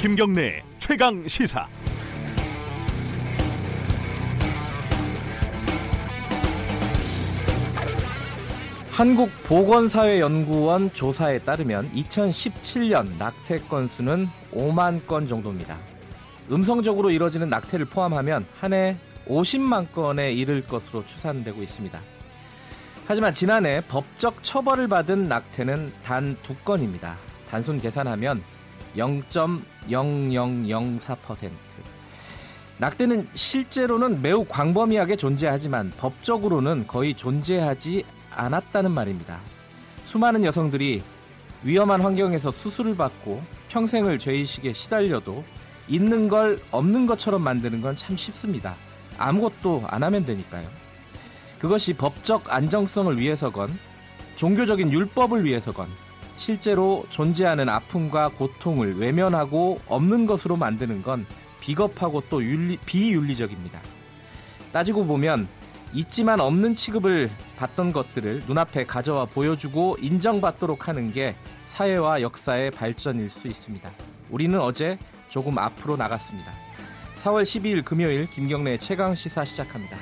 김경래 최강 시사. 한국보건사회연구원 조사에 따르면 2017년 낙태 건수는 5만 건 정도입니다. 음성적으로 이뤄지는 낙태를 포함하면 한 해 50만 건에 이를 것으로 추산되고 있습니다. 하지만 지난해 법적 처벌을 받은 낙태는 단 두 건입니다. 단순 계산하면 0.0004%. 낙태는 실제로는 매우 광범위하게 존재하지만 법적으로는 거의 존재하지 않았다는 말입니다. 수많은 여성들이 위험한 환경에서 수술을 받고 평생을 죄의식에 시달려도 있는 걸 없는 것처럼 만드는 건 참 쉽습니다. 아무것도 안 하면 되니까요. 그것이 법적 안정성을 위해서건 종교적인 율법을 위해서건 실제로 존재하는 아픔과 고통을 외면하고 없는 것으로 만드는 건 비겁하고 또 윤리, 비윤리적입니다. 따지고 보면 있지만 없는 취급을 받던 것들을 눈앞에 가져와 보여주고 인정받도록 하는 게 사회와 역사의 발전일 수 있습니다. 우리는 어제 조금 앞으로 나갔습니다. 4월 12일 금요일 김경래 최강 시사 시작합니다.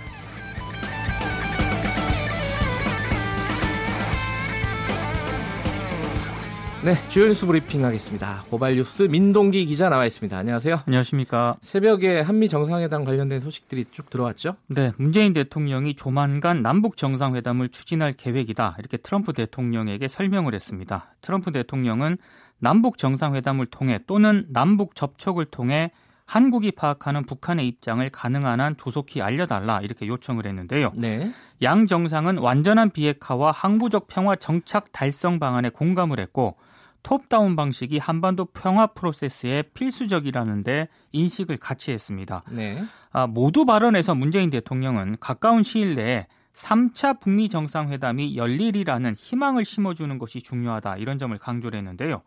네, 주요 뉴스 브리핑 하겠습니다. 고발 뉴스 민동기 기자 나와 있습니다. 안녕하세요. 안녕하십니까. 새벽에 한미 정상회담 관련된 소식들이 쭉 들어왔죠? 네, 문재인 대통령이 조만간 남북 정상회담을 추진할 계획이다. 이렇게 트럼프 대통령에게 설명을 했습니다. 트럼프 대통령은 남북 정상회담을 통해 또는 남북 접촉을 통해 한국이 파악하는 북한의 입장을 가능한 한 조속히 알려달라 이렇게 요청을 했는데요. 네. 양 정상은 완전한 비핵화와 항구적 평화 정착 달성 방안에 공감을 했고 톱다운 방식이 한반도 평화 프로세스에 필수적이라는데 인식을 같이 했습니다. 네. 아, 모두 발언에서 문재인 대통령은 가까운 시일 내에 3차 북미 정상회담이 열리리라는 희망을 심어주는 것이 중요하다 이런 점을 강조를 했는데요.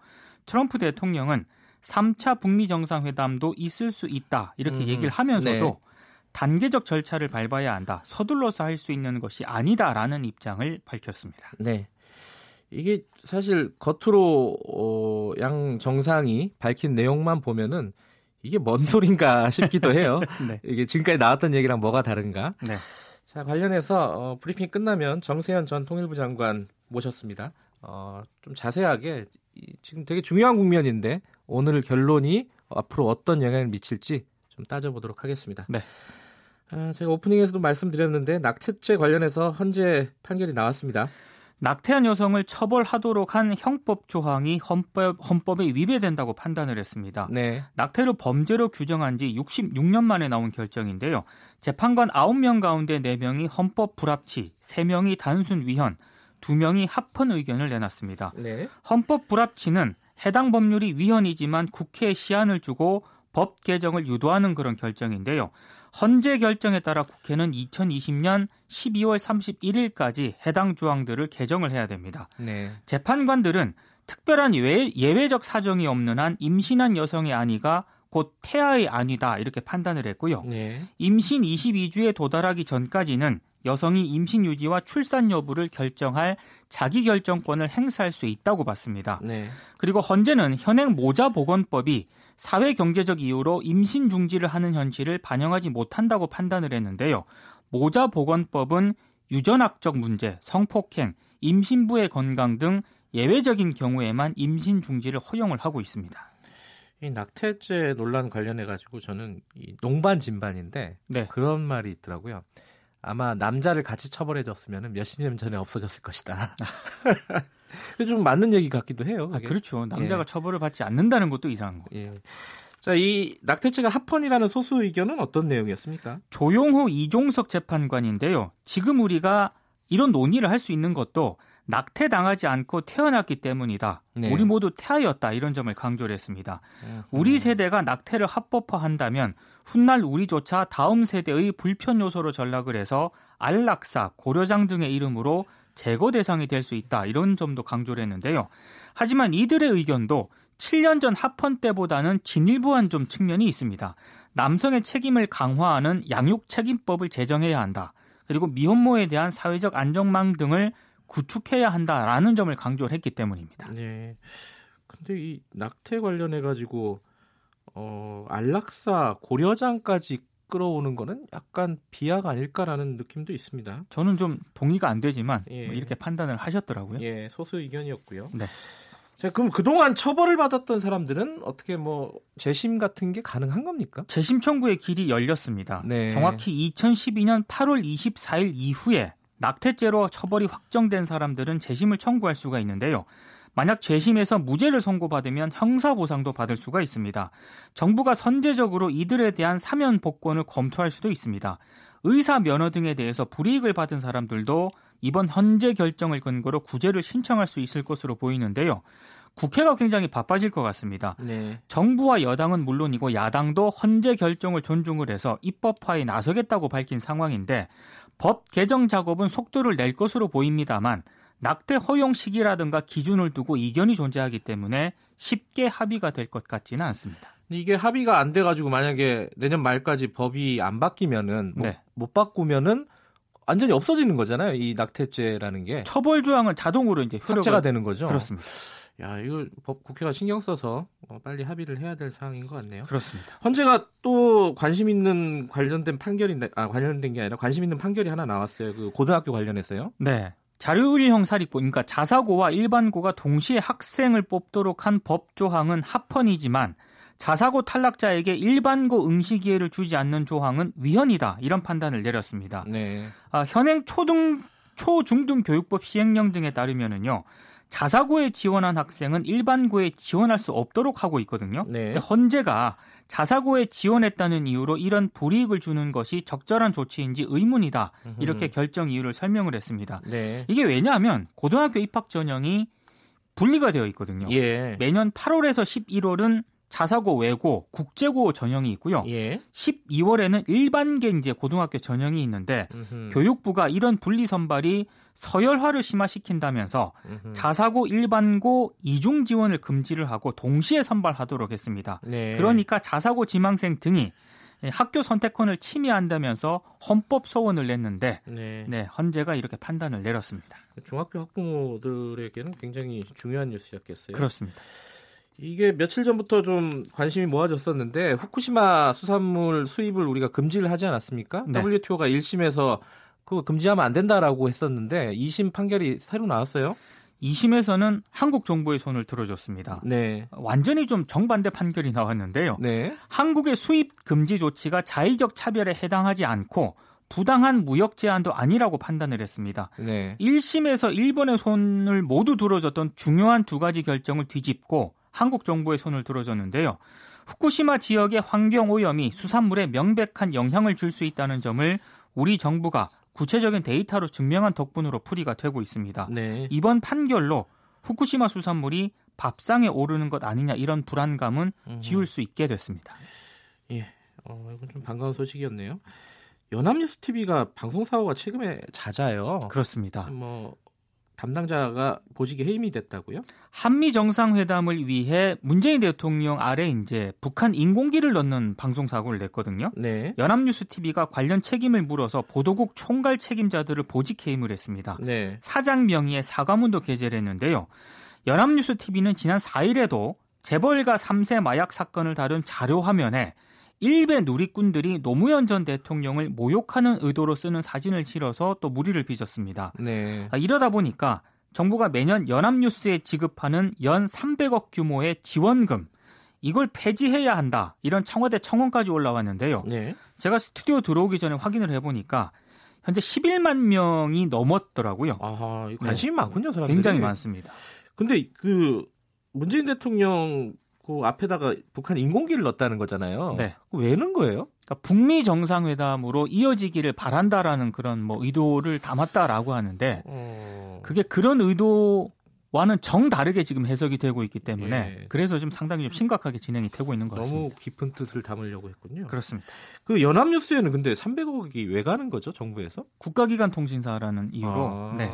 트럼프 대통령은 3차 북미 정상회담도 있을 수 있다 이렇게 음, 얘기를 하면서도 네. 단계적 절차를 밟아야 한다. 서둘러서 할 수 있는 것이 아니다라는 입장을 밝혔습니다. 네. 이게 사실 겉으로 어, 양 정상이 밝힌 내용만 보면은 이게 뭔 소린가 싶기도 해요. 네. 이게 지금까지 나왔던 얘기랑 뭐가 다른가? 네. 자 관련해서 어, 브리핑 끝나면 정세현 전 통일부 장관 모셨습니다. 어, 좀 자세하게 이, 지금 되게 중요한 국면인데 오늘 결론이 앞으로 어떤 영향을 미칠지 좀 따져보도록 하겠습니다. 네. 아, 제가 오프닝에서도 말씀드렸는데 낙태죄 관련해서 헌재 판결이 나왔습니다. 낙태한 여성을 처벌하도록 한 형법 조항이 헌법, 헌법에 위배된다고 판단을 했습니다. 네. 낙태를 범죄로 규정한 지 66년 만에 나온 결정인데요. 재판관 9명 가운데 4명이 헌법 불합치, 3명이 단순 위헌, 2명이 합헌 의견을 내놨습니다. 네. 헌법 불합치는 해당 법률이 위헌이지만 국회에 시한을 주고 법 개정을 유도하는 그런 결정인데요. 헌재 결정에 따라 국회는 2020년 12월 31일까지 해당 조항들을 개정을 해야 됩니다. 네. 재판관들은 특별한 예외, 적 사정이 없는 한 임신한 여성의 안위가 곧 태아의 안위다 이렇게 판단을 했고요. 네. 임신 22주에 도달하기 전까지는 여성이 임신 유지와 출산 여부를 결정할 자기 결정권을 행사할 수 있다고 봤습니다. 네. 그리고 헌재는 현행 모자 보건법이 사회 경제적 이유로 임신 중지를 하는 현실을 반영하지 못한다고 판단을 했는데요. 모자 보건법은 유전학적 문제, 성폭행, 임신부의 건강 등 예외적인 경우에만 임신 중지를 허용을 하고 있습니다. 이 낙태죄 논란 관련해 가지고 저는 이 농반 진반인데 네. 그런 말이 있더라고요. 아마 남자를 같이 처벌해줬으면 몇십 년 전에 없어졌을 것이다. 좀 맞는 얘기 같기도 해요. 아, 그렇죠. 남자가 예. 처벌을 받지 않는다는 것도 이상한 거. 예. 자, 이 낙태죄가 합헌이라는 소수 의견은 어떤 내용이었습니까? 조용호 이종석 재판관인데요. 지금 우리가 이런 논의를 할 수 있는 것도 낙태 당하지 않고 태어났기 때문이다. 네. 우리 모두 태아였다. 이런 점을 강조를 했습니다. 음. 우리 세대가 낙태를 합법화한다면 훗날 우리조차 다음 세대의 불편 요소로 전락을 해서 안락사, 고려장 등의 이름으로 제거 대상이 될 수 있다. 이런 점도 강조를 했는데요. 하지만 이들의 의견도 7년 전 합헌 때보다는 진일보한 좀 측면이 있습니다. 남성의 책임을 강화하는 양육 책임법을 제정해야 한다. 그리고 미혼모에 대한 사회적 안정망 등을 구축해야 한다라는 점을 강조를 했기 때문입니다. 네. 근데 이 낙태 관련해 가지고 어, 안락사 고려장까지 끌어오는 거는 약간 비약 아닐까라는 느낌도 있습니다. 저는 좀 동의가 안 되지만 예. 뭐 이렇게 판단을 하셨더라고요. 예, 소수 의견이었고요. 네. 자, 그럼 그동안 처벌을 받았던 사람들은 어떻게 뭐 재심 같은 게 가능한 겁니까? 재심 청구의 길이 열렸습니다. 네. 정확히 2012년 8월 24일 이후에 낙태죄로 처벌이 확정된 사람들은 재심을 청구할 수가 있는데요. 만약 재심에서 무죄를 선고받으면 형사보상도 받을 수가 있습니다. 정부가 선제적으로 이들에 대한 사면 복권을 검토할 수도 있습니다. 의사 면허 등에 대해서 불이익을 받은 사람들도 이번 현재 결정을 근거로 구제를 신청할 수 있을 것으로 보이는데요. 국회가 굉장히 바빠질 것 같습니다. 네. 정부와 여당은 물론이고 야당도 헌재 결정을 존중을 해서 입법화에 나서겠다고 밝힌 상황인데 법 개정 작업은 속도를 낼 것으로 보입니다만 낙태 허용 시기라든가 기준을 두고 이견이 존재하기 때문에 쉽게 합의가 될 것 같지는 않습니다. 이게 합의가 안 돼가지고 만약에 내년 말까지 법이 안 바뀌면은 뭐 네. 못 바꾸면은 완전히 없어지는 거잖아요. 이 낙태죄라는 게 처벌 조항은 자동으로 이제 삭제가 되는 거죠. 그렇습니다. 야, 이거 법 국회가 신경 써서 어, 빨리 합의를 해야 될 사항인 것 같네요. 그렇습니다. 헌재가 또 관심 있는 관련된 판결인데 아 관련된 게 아니라 관심 있는 판결이 하나 나왔어요. 그 고등학교 관련해서요. 네. 자율형 사립고, 그러니까 자사고와 일반고가 동시에 학생을 뽑도록 한 법 조항은 합헌이지만 자사고 탈락자에게 일반고 응시 기회를 주지 않는 조항은 위헌이다 이런 판단을 내렸습니다. 네. 아, 현행 초등 초중등 교육법 시행령 등에 따르면은요. 자사고에 지원한 학생은 일반고에 지원할 수 없도록 하고 있거든요. 네. 헌재가 자사고에 지원했다는 이유로 이런 불이익을 주는 것이 적절한 조치인지 의문이다. 이렇게 결정 이유를 설명을 했습니다. 네. 이게 왜냐하면 고등학교 입학 전형이 분리가 되어 있거든요. 예. 매년 8월에서 11월은 자사고 외고 국제고 전형이 있고요. 예. 12월에는 일반계 이제 고등학교 전형이 있는데 음흠. 교육부가 이런 분리 선발이 서열화를 심화시킨다면서. 자사고 일반고 이중 지원을 금지를 하고 동시에 선발하도록 했습니다. 네. 그러니까 자사고 지망생 등이 학교 선택권을 침해한다면서 헌법 소원을 냈는데 네. 네, 헌재가 이렇게 판단을 내렸습니다. 중학교 학부모들에게는 굉장히 중요한 뉴스였겠어요. 그렇습니다. 이게 며칠 전부터 좀 관심이 모아졌었는데 후쿠시마 수산물 수입을 우리가 금지를 하지 않았습니까? 네. WTO가 1심에서 그거 금지하면 안 된다라고 했었는데 2심 판결이 새로 나왔어요. 2심에서는 한국 정부의 손을 들어줬습니다. 네. 완전히 좀 정반대 판결이 나왔는데요. 네. 한국의 수입 금지 조치가 자의적 차별에 해당하지 않고 부당한 무역 제한도 아니라고 판단을 했습니다. 네. 1심에서 일본의 손을 모두 들어줬던 중요한 두 가지 결정을 뒤집고 한국 정부의 손을 들어줬는데요. 후쿠시마 지역의 환경 오염이 수산물에 명백한 영향을 줄 수 있다는 점을 우리 정부가 구체적인 데이터로 증명한 덕분으로 풀이가 되고 있습니다. 네. 이번 판결로 후쿠시마 수산물이 밥상에 오르는 것 아니냐 이런 불안감은 지울 수 있게 됐습니다. 예, 어, 이건 좀 반가운 소식이었네요. 연합뉴스 TV가 방송 사고가 최근에 잦아요. 그렇습니다. 뭐 담당자가 보직에 해임이 됐다고요? 한미 정상회담을 위해 문재인 대통령 아래 이제 북한 인공기를 넣는 방송 사고를 냈거든요. 네. 연합뉴스 TV가 관련 책임을 물어서 보도국 총괄 책임자들을 보직 해임을 했습니다. 네. 사장 명의의 사과문도 게재를 했는데요. 연합뉴스 TV는 지난 4일에도 재벌가 3세 마약 사건을 다룬 자료 화면에 일베 누리꾼들이 노무현 전 대통령을 모욕하는 의도로 쓰는 사진을 실어서 또 무리를 빚었습니다. 네. 아, 이러다 보니까 정부가 매년 연합뉴스에 지급하는 연 300억 규모의 지원금 이걸 폐지해야 한다 이런 청와대 청원까지 올라왔는데요. 네. 제가 스튜디오 들어오기 전에 확인을 해보니까 현재 11만 명이 넘었더라고요. 아하, 관심이 네. 많군요, 사람들이. 굉장히 많습니다. 근데 그 문재인 대통령 그 앞에다가 북한 인공기를 넣었다는 거잖아요. 네. 왜 넣은 거예요? 그러니까 북미 정상회담으로 이어지기를 바란다라는 그런 뭐 의도를 담았다라고 하는데 어... 그게 그런 의도 와는 정 다르게 지금 해석이 되고 있기 때문에 예. 그래서 좀 상당히 좀 심각하게 진행이 되고 있는 것 같습니다. 너무 깊은 뜻을 담으려고 했군요. 그렇습니다. 그 연합뉴스에는 근데 300억이 왜 가는 거죠? 정부에서? 국가기관 통신사라는 이유로 아... 네.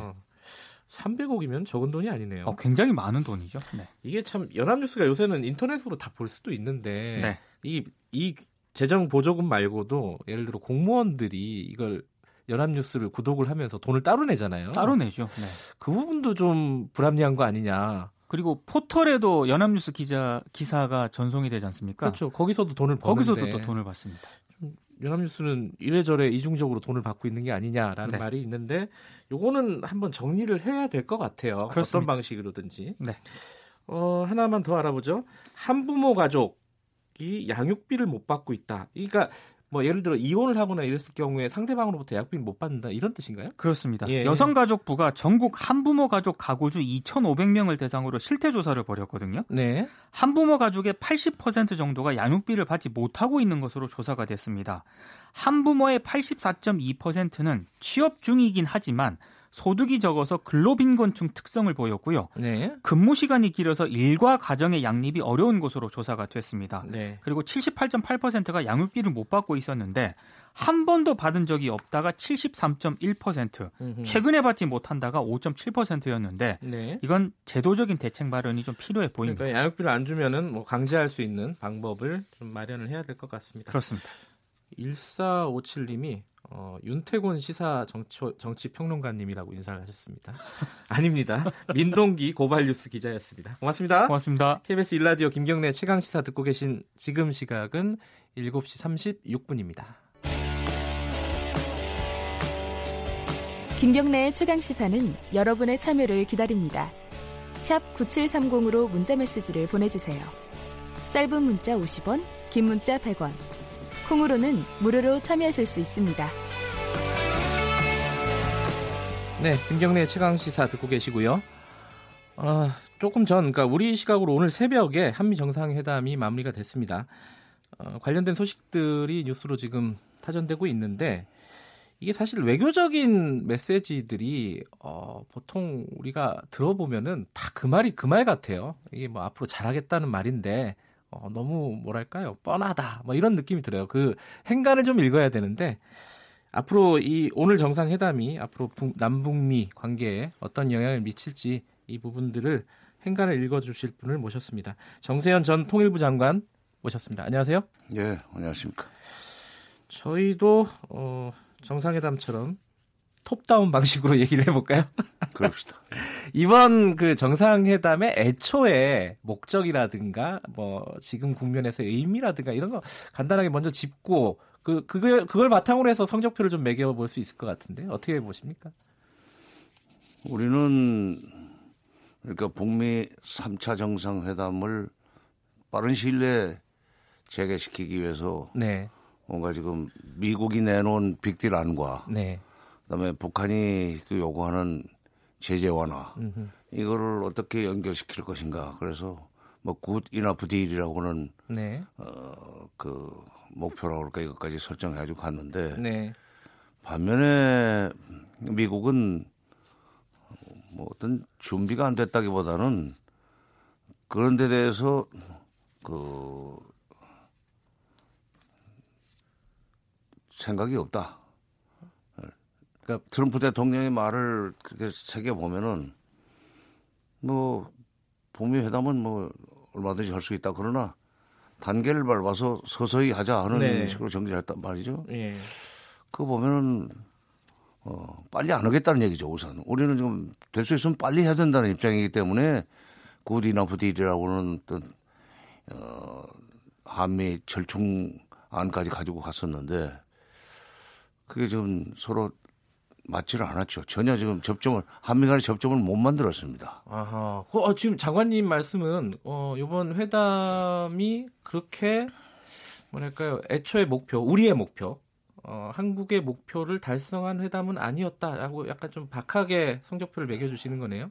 300억이면 적은 돈이 아니네요. 어, 굉장히 많은 돈이죠. 네. 이게 참 연합뉴스가 요새는 인터넷으로 다 볼 수도 있는데 네. 이, 이 재정 보조금 말고도 예를 들어 공무원들이 이걸 연합뉴스를 구독을 하면서 돈을 따로 내잖아요. 따로 내죠. 네. 그 부분도 좀 불합리한 거 아니냐. 그리고 포털에도 연합뉴스 기자 기사가 전송이 되지 않습니까? 그렇죠. 거기서도 돈을 버는데 거기서도 또 돈을 받습니다. 연합뉴스는 이래저래 이중적으로 돈을 받고 있는 게 아니냐라는 네. 말이 있는데 요거는 한번 정리를 해야 될 것 같아요. 그렇습니다. 어떤 방식으로든지. 네. 어, 하나만 더 알아보죠. 한부모 가족이 양육비를 못 받고 있다. 그러니까 뭐 예를 들어 이혼을 하거나 이랬을 경우에 상대방으로부터 약비를 못 받는다 이런 뜻인가요? 그렇습니다. 예. 여성가족부가 전국 한부모 가족 가구주 2,500명을 대상으로 실태 조사를 벌였거든요. 네. 한부모 가족의 80% 정도가 양육비를 받지 못하고 있는 것으로 조사가 됐습니다. 한부모의 84.2%는 취업 중이긴 하지만 소득이 적어서 근로빈곤층 특성을 보였고요. 네. 근무 시간이 길어서 일과 가정의 양립이 어려운 것으로 조사가 됐습니다. 네. 그리고 78.8%가 양육비를 못 받고 있었는데 한 번도 받은 적이 없다가 73.1%, 음흠. 최근에 받지 못한다가 5.7%였는데 네. 이건 제도적인 대책 마련이 좀 필요해 보입니다. 그러니까 양육비를 안 주면은 뭐 강제할 수 있는 방법을 좀 마련을 해야 될 것 같습니다. 그렇습니다. 1457님이 어, 윤태곤 시사 정치, 정치 평론가님이라고 인사를 하셨습니다. 아닙니다. 민동기 고발뉴스 기자였습니다. 고맙습니다. 고맙습니다. KBS 일라디오 김경래 최강 시사 듣고 계신 지금 시각은 7시 36분입니다. 김경래의 최강 시사는 여러분의 참여를 기다립니다. 샵 9730으로 문자 메시지를 보내주세요. 짧은 문자 50원, 긴 문자 100원. 콩으로는 무료로 참여하실 수 있습니다. 네, 김경래 최강 시사 듣고 계시고요. 어, 조금 전, 그러니까 우리 시각으로 오늘 새벽에 한미 정상회담이 마무리가 됐습니다. 어, 관련된 소식들이 뉴스로 지금 타전되고 있는데 이게 사실 외교적인 메시지들이 어, 보통 우리가 들어보면은 다 그 말이 그 말 같아요. 이게 뭐 앞으로 잘하겠다는 말인데 어, 너무 뭐랄까요 뻔하다 뭐 이런 느낌이 들어요. 그 행간을 좀 읽어야 되는데 앞으로 이 오늘 정상회담이 앞으로 북, 남북미 관계에 어떤 영향을 미칠지 이 부분들을 행간을 읽어주실 분을 모셨습니다. 정세현 전 통일부 장관 모셨습니다. 안녕하세요. 예, 안녕하십니까. 저희도 어, 정상회담처럼 톱다운 방식으로 얘기를 해볼까요? 그럽시다. 이번 그 정상회담의 애초에 목적이라든가 뭐 지금 국면에서의 의미라든가 이런 거 간단하게 먼저 짚고 그 그걸 그걸 바탕으로 해서 성적표를 좀 매겨 볼 수 있을 것 같은데 어떻게 보십니까? 우리는 그러니까 북미 3차 정상회담을 빠른 시일 내에 재개시키기 위해서 네. 뭔가 지금 미국이 내놓은 빅딜 안과 네. 그다음에 북한이 그 요구하는 제재 완화 음흠. 이거를 어떻게 연결시킬 것인가 그래서 뭐 굿이나 부딜이라고는 네. 어그 목표라고 그럴까 이것까지 설정해가지고 갔는데 네. 반면에 미국은 뭐 어떤 준비가 안 됐다기보다는 그런 데 대해서 그 생각이 없다. 그러니까 트럼프 대통령의 말을 그렇게 새겨 보면은 뭐 북미 회담은 뭐 얼마든지 할 수 있다 그러나 단계를 밟아서 서서히 하자 하는 네. 식으로 정리했단 말이죠. 예. 그거 보면은 어, 빨리 안 하겠다는 얘기죠, 우선. 우리는 지금 될 수 있으면 빨리 해야 된다는 입장이기 때문에 굿이나 부딜이라고는 어떤, 어, 한미 절충안까지 가지고 갔었는데 그게 지금 서로 맞지를 않았죠. 전혀 지금 접점을 한미 간의 접점을 못 만들었습니다. 아하. 어, 지금 장관님 말씀은 어, 이번 회담이 그렇게 뭐랄까요? 애초의 목표, 우리의 목표, 어, 한국의 목표를 달성한 회담은 아니었다라고 약간 좀 박하게 성적표를 매겨주시는 거네요.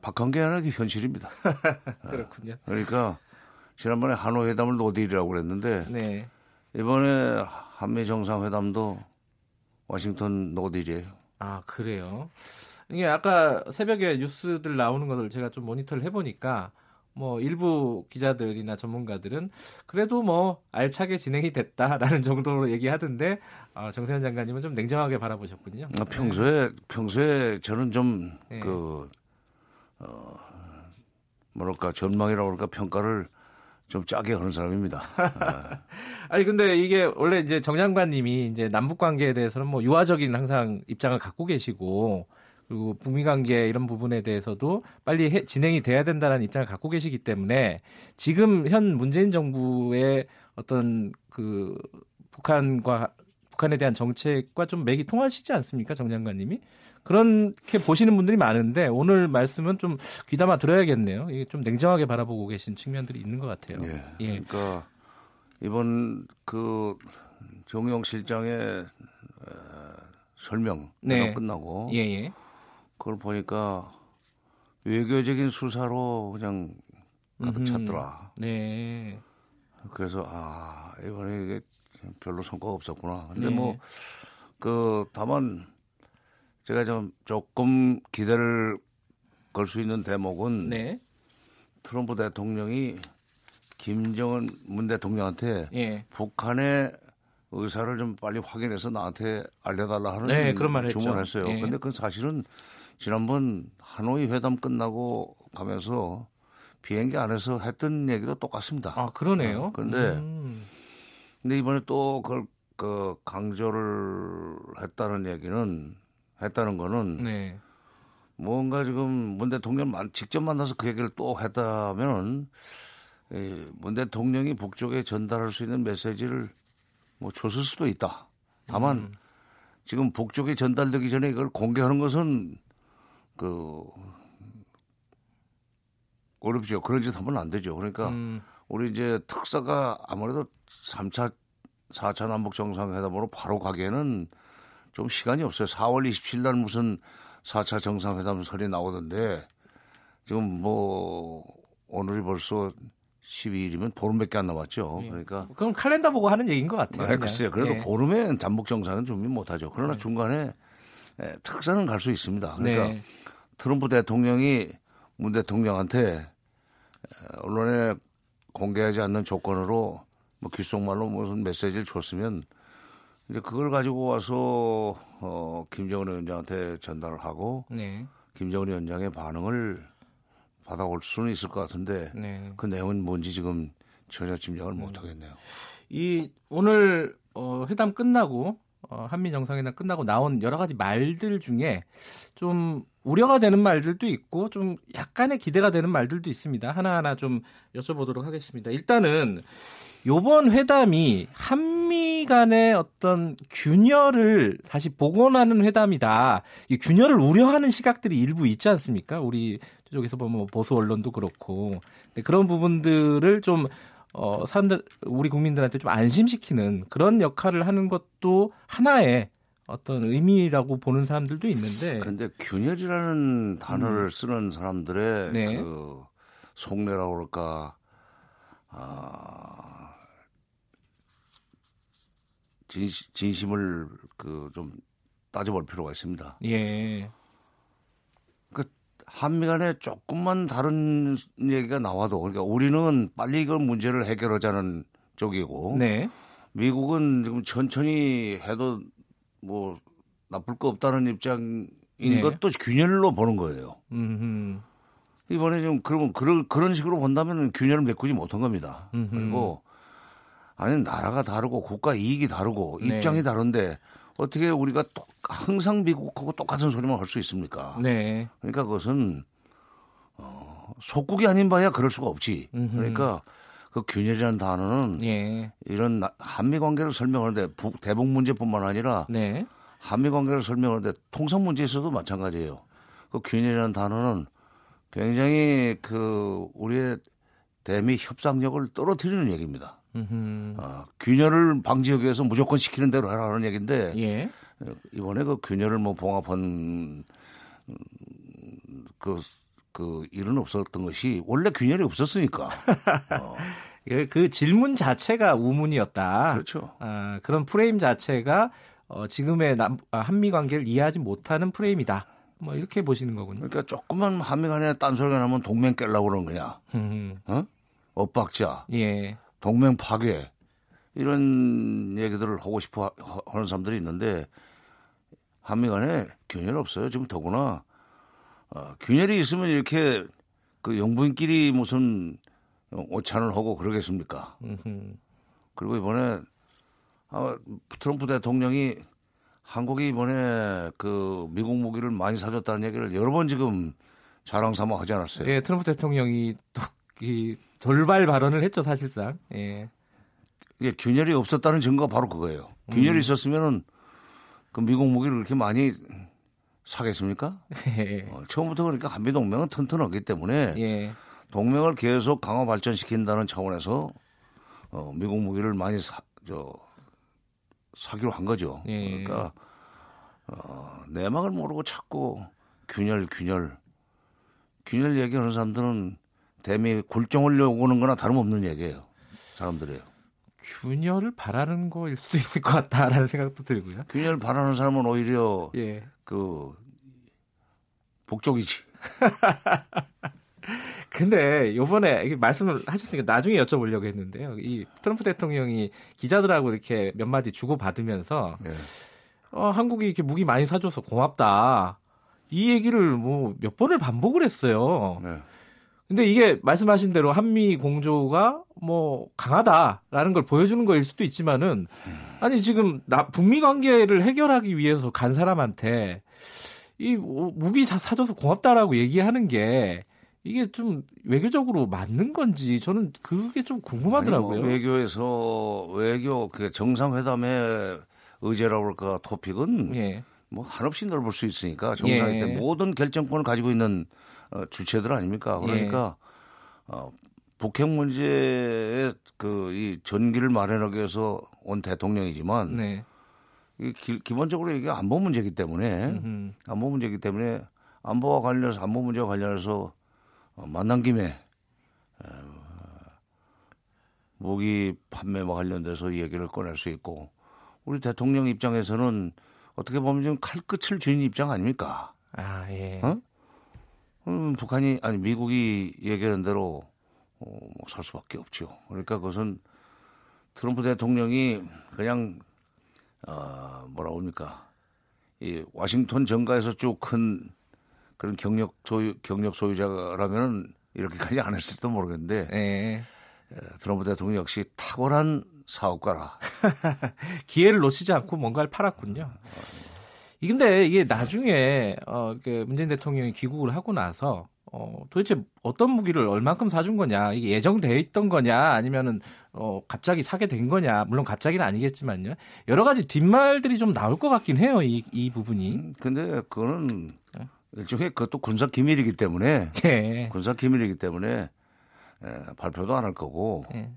박한 게 아니라 현실입니다. 그렇군요. 그러니까 지난번에 하노이 회담을 no deal이라고 그랬는데 네. 이번에 한미 정상회담도 워싱턴 노딜이에요. 아 그래요. 이게 아까 새벽에 뉴스들 나오는 것을 제가 좀 모니터를 해보니까 뭐 일부 기자들이나 전문가들은 그래도 뭐 알차게 진행이 됐다라는 정도로 얘기하던데 어, 정세현 장관님은 좀 냉정하게 바라보셨군요. 아, 평소에 평소에 저는 좀그 네. 그, 어, 뭐랄까 전망이라고 그럴까 평가를 좀 짜게 하는 사람입니다. 아니 근데 이게 원래 이제 정 장관님이 이제 남북 관계에 대해서는 뭐 유화적인 항상 입장을 갖고 계시고 그리고 북미 관계 이런 부분에 대해서도 빨리 해, 진행이 돼야 된다는 입장을 갖고 계시기 때문에 지금 현 문재인 정부의 어떤 그 북한과 북한에 대한 정책과 좀 맥이 통하시지 않습니까, 정 장관님이? 그렇게 보시는 분들이 많은데 오늘 말씀은 좀 귀담아 들어야겠네요. 이게 좀 냉정하게 바라보고 계신 측면들이 있는 것 같아요. 예. 예. 그러니까 이번 그 정용 실장의 설명 네. 끝나고 예, 예. 그걸 보니까 외교적인 수사로 그냥 가득 찼더라. 네. 그래서 아 이번에 이게 별로 성과가 없었구나. 근데 네. 뭐그 다만 제가 좀 조금 기대를 걸 수 있는 대목은 네. 트럼프 대통령이 김정은 문 대통령한테 예. 북한의 의사를 좀 빨리 확인해서 나한테 알려달라 하는 네, 그런 말 주문했어요. 예. 근데 그건 사실은 지난번 하노이 회담 끝나고 가면서 비행기 안에서 했던 얘기도 똑같습니다. 아 그러네요. 어, 그런데 음. 근데 이번에 또 그걸 그 강조를 했다는 얘기는 했다는 거는 네. 뭔가 지금 문 대통령 직접 만나서 그 얘기를 또 했다면은 문 대통령이 북쪽에 전달할 수 있는 메시지를 뭐 줬을 수도 있다. 다만 음. 지금 북쪽에 전달되기 전에 이걸 공개하는 것은 그 어렵죠. 그런 짓 하면 안 되죠. 그러니까 음. 우리 이제 특사가 아무래도 3차, 4차 남북 정상회담으로 바로 가기에는 좀 시간이 없어요. 4월 27일 날 무슨 4차 정상회담 설이 나오던데 지금 뭐 오늘이 벌써 12일이면 보름밖에 안 남았죠. 예. 그러니까 그럼 칼렌더 보고 하는 얘기인 것 같아요. 네, 글쎄요. 그래도 예. 보름에 잠복 정상은 준비 못하죠. 그러나 네. 중간에 예, 특사는 갈 수 있습니다. 그러니까 네. 트럼프 대통령이 문 대통령한테 언론에 공개하지 않는 조건으로 뭐 귓속말로 무슨 메시지를 줬으면 이제 그걸 가지고 와서 어 김정은 위원장한테 전달을 하고 네. 김정은 위원장의 반응을 받아올 수는 있을 것 같은데 네. 그 내용은 뭔지 지금 전혀 짐작을 못 하겠네요. 이 오늘 어, 회담 끝나고 어, 한미 정상회담 끝나고 나온 여러 가지 말들 중에 좀 우려가 되는 말들도 있고 좀 약간의 기대가 되는 말들도 있습니다. 하나하나 좀 여쭤보도록 하겠습니다. 일단은 요번 회담이 한 미 간의 어떤 균열을 다시 복원하는 회담이다. 이 균열을 우려하는 시각들이 일부 있지 않습니까? 우리 쪽에서 보면 뭐 보수 언론도 그렇고. 그런 부분들을 좀 어, 사람들, 우리 국민들한테 좀 안심시키는 그런 역할을 하는 것도 하나의 어떤 의미라고 보는 사람들도 있는데. 그런데 균열이라는 단어를 음. 쓰는 사람들의 네. 그 속내라고 그럴까, 아, 진심, 진심을 그 좀 따져볼 필요가 있습니다. 예. 그 한미 간에 조금만 다른 얘기가 나와도 그러니까 우리는 빨리 이걸 문제를 해결하자는 쪽이고 네. 미국은 지금 천천히 해도 뭐 나쁠 거 없다는 입장인 네. 것도 균열로 보는 거예요. 음흠. 이번에 좀 그러면 그런 그런 식으로 본다면 균열을 메꾸지 못한 겁니다. 음흠. 그리고 아니 나라가 다르고 국가 이익이 다르고 네. 입장이 네. 다른데 어떻게 우리가 또 항상 미국하고 똑같은 소리만 할 수 있습니까? 네. 그러니까 그것은 어, 속국이 아닌 바야 그럴 수가 없지. 음흠. 그러니까 그 균열이라는 단어는 예. 이런 한미 관계를 설명하는데 대북 문제뿐만 아니라 네. 한미 관계를 설명하는데 통상 문제에서도 마찬가지예요. 그 균열이라는 단어는 굉장히 그 우리의 대미 협상력을 떨어뜨리는 얘기입니다. 어, 균열을 방지하기 위해서 무조건 시키는 대로 하라는 얘기인데 예. 이번에 그 균열을 뭐 봉합한 그, 그 일은 없었던 것이 원래 균열이 없었으니까. 어. 그 질문 자체가 우문이었다. 그렇죠. 아, 그런 프레임 자체가 어, 지금의 남, 아, 한미 관계를 이해하지 못하는 프레임이다. 뭐 이렇게 보시는 거군요. 그러니까 조금만 한미 간에 딴소리가 나면 동맹 깰라고 그러는 거냐. 어? 엇박자. 예. 동맹 파괴 이런 얘기들을 하고 싶어 하는 사람들이 있는데 한미 간에 균열 없어요. 지금 더구나 어, 균열이 있으면 이렇게 그 영부인끼리 무슨 오찬을 하고 그러겠습니까? 그리고 이번에 아, 트럼프 대통령이 한국이 이번에 그 미국 무기를 많이 사줬다는 얘기를 여러 번 지금 자랑 삼아 하지 않았어요. 예, 트럼프 대통령이 또이 돌발 발언을 했죠, 사실상. 예. 이게 균열이 없었다는 증거가 바로 그거예요. 균열이 음. 있었으면은 그 미국 무기를 그렇게 많이 사겠습니까? 예. 어, 처음부터 그러니까 한미 동맹은 튼튼하기 때문에 예. 동맹을 계속 강화 발전시킨다는 차원에서 어, 미국 무기를 많이 사, 저, 사기로 한 거죠. 예. 그러니까 어, 내막을 모르고 자꾸 균열, 균열, 균열 얘기하는 사람들은 대미 굴종을 요구하는 거나 다름없는 얘기예요. 사람들이에요. 균열을 바라는 거일 수도 있을 것 같다라는 생각도 들고요. 균열 바라는 사람은 오히려 예. 그 복족이지. 근데 요번에 말씀을 하셨으니까 나중에 여쭤보려고 했는데요. 이 트럼프 대통령이 기자들하고 이렇게 몇 마디 주고 받으면서 네. 어, 한국이 이렇게 무기 많이 사줘서 고맙다. 이 얘기를 뭐 몇 번을 반복을 했어요. 네. 근데 이게 말씀하신 대로 한미 공조가 뭐 강하다라는 걸 보여주는 거일 수도 있지만은 아니 지금 나 북미 관계를 해결하기 위해서 간 사람한테 이 무기 사줘서 고맙다라고 얘기하는 게 이게 좀 외교적으로 맞는 건지 저는 그게 좀 궁금하더라고요. 뭐 외교에서 외교 그 정상회담의 의제라고 할까 토픽은 예. 뭐 한없이 넓을 수 있으니까 정상회 예. 때 모든 결정권을 가지고 있는 어, 주체들 아닙니까? 그러니까 예. 어, 북핵 문제에 그이 전기를 마련하기 위해서 온 대통령이지만 네. 이 기, 기본적으로 이게 안보 문제이기 때문에 음흠. 안보 문제이기 때문에 안보와 관련해서 안보 문제와 관련해서 어, 만난 김에 무기 판매와 관련돼서 얘기를 꺼낼 수 있고 우리 대통령 입장에서는 어떻게 보면 좀 칼끝을 쥐는 입장 아닙니까? 아 예. 어? 음, 북한이 아니 미국이 얘기하는 대로 어, 뭐살 수밖에 없죠. 그러니까 그것은 트럼프 대통령이 그냥 어, 뭐라 그럽니까 이 와싱턴 정가에서 쭉 큰 그런 경력 소유 경력 소유자라면 이렇게까지 안 했을지도 모르겠는데 네. 트럼프 대통령 역시 탁월한 사업가라. 기회를 놓치지 않고 뭔가를 팔았군요. 이 근데 이게 나중에 어, 그 문재인 대통령이 귀국을 하고 나서 어, 도대체 어떤 무기를 얼만큼 사준 거냐, 이게 예정돼 있던 거냐, 아니면은 어, 갑자기 사게 된 거냐, 물론 갑자기는 아니겠지만요. 여러 가지 뒷말들이 좀 나올 것 같긴 해요, 이, 이 부분이. 음, 근데 그거는 일종의 그것도 군사 기밀이기 때문에, 예. 군사 기밀이기 때문에 에, 발표도 안 할 거고, 예.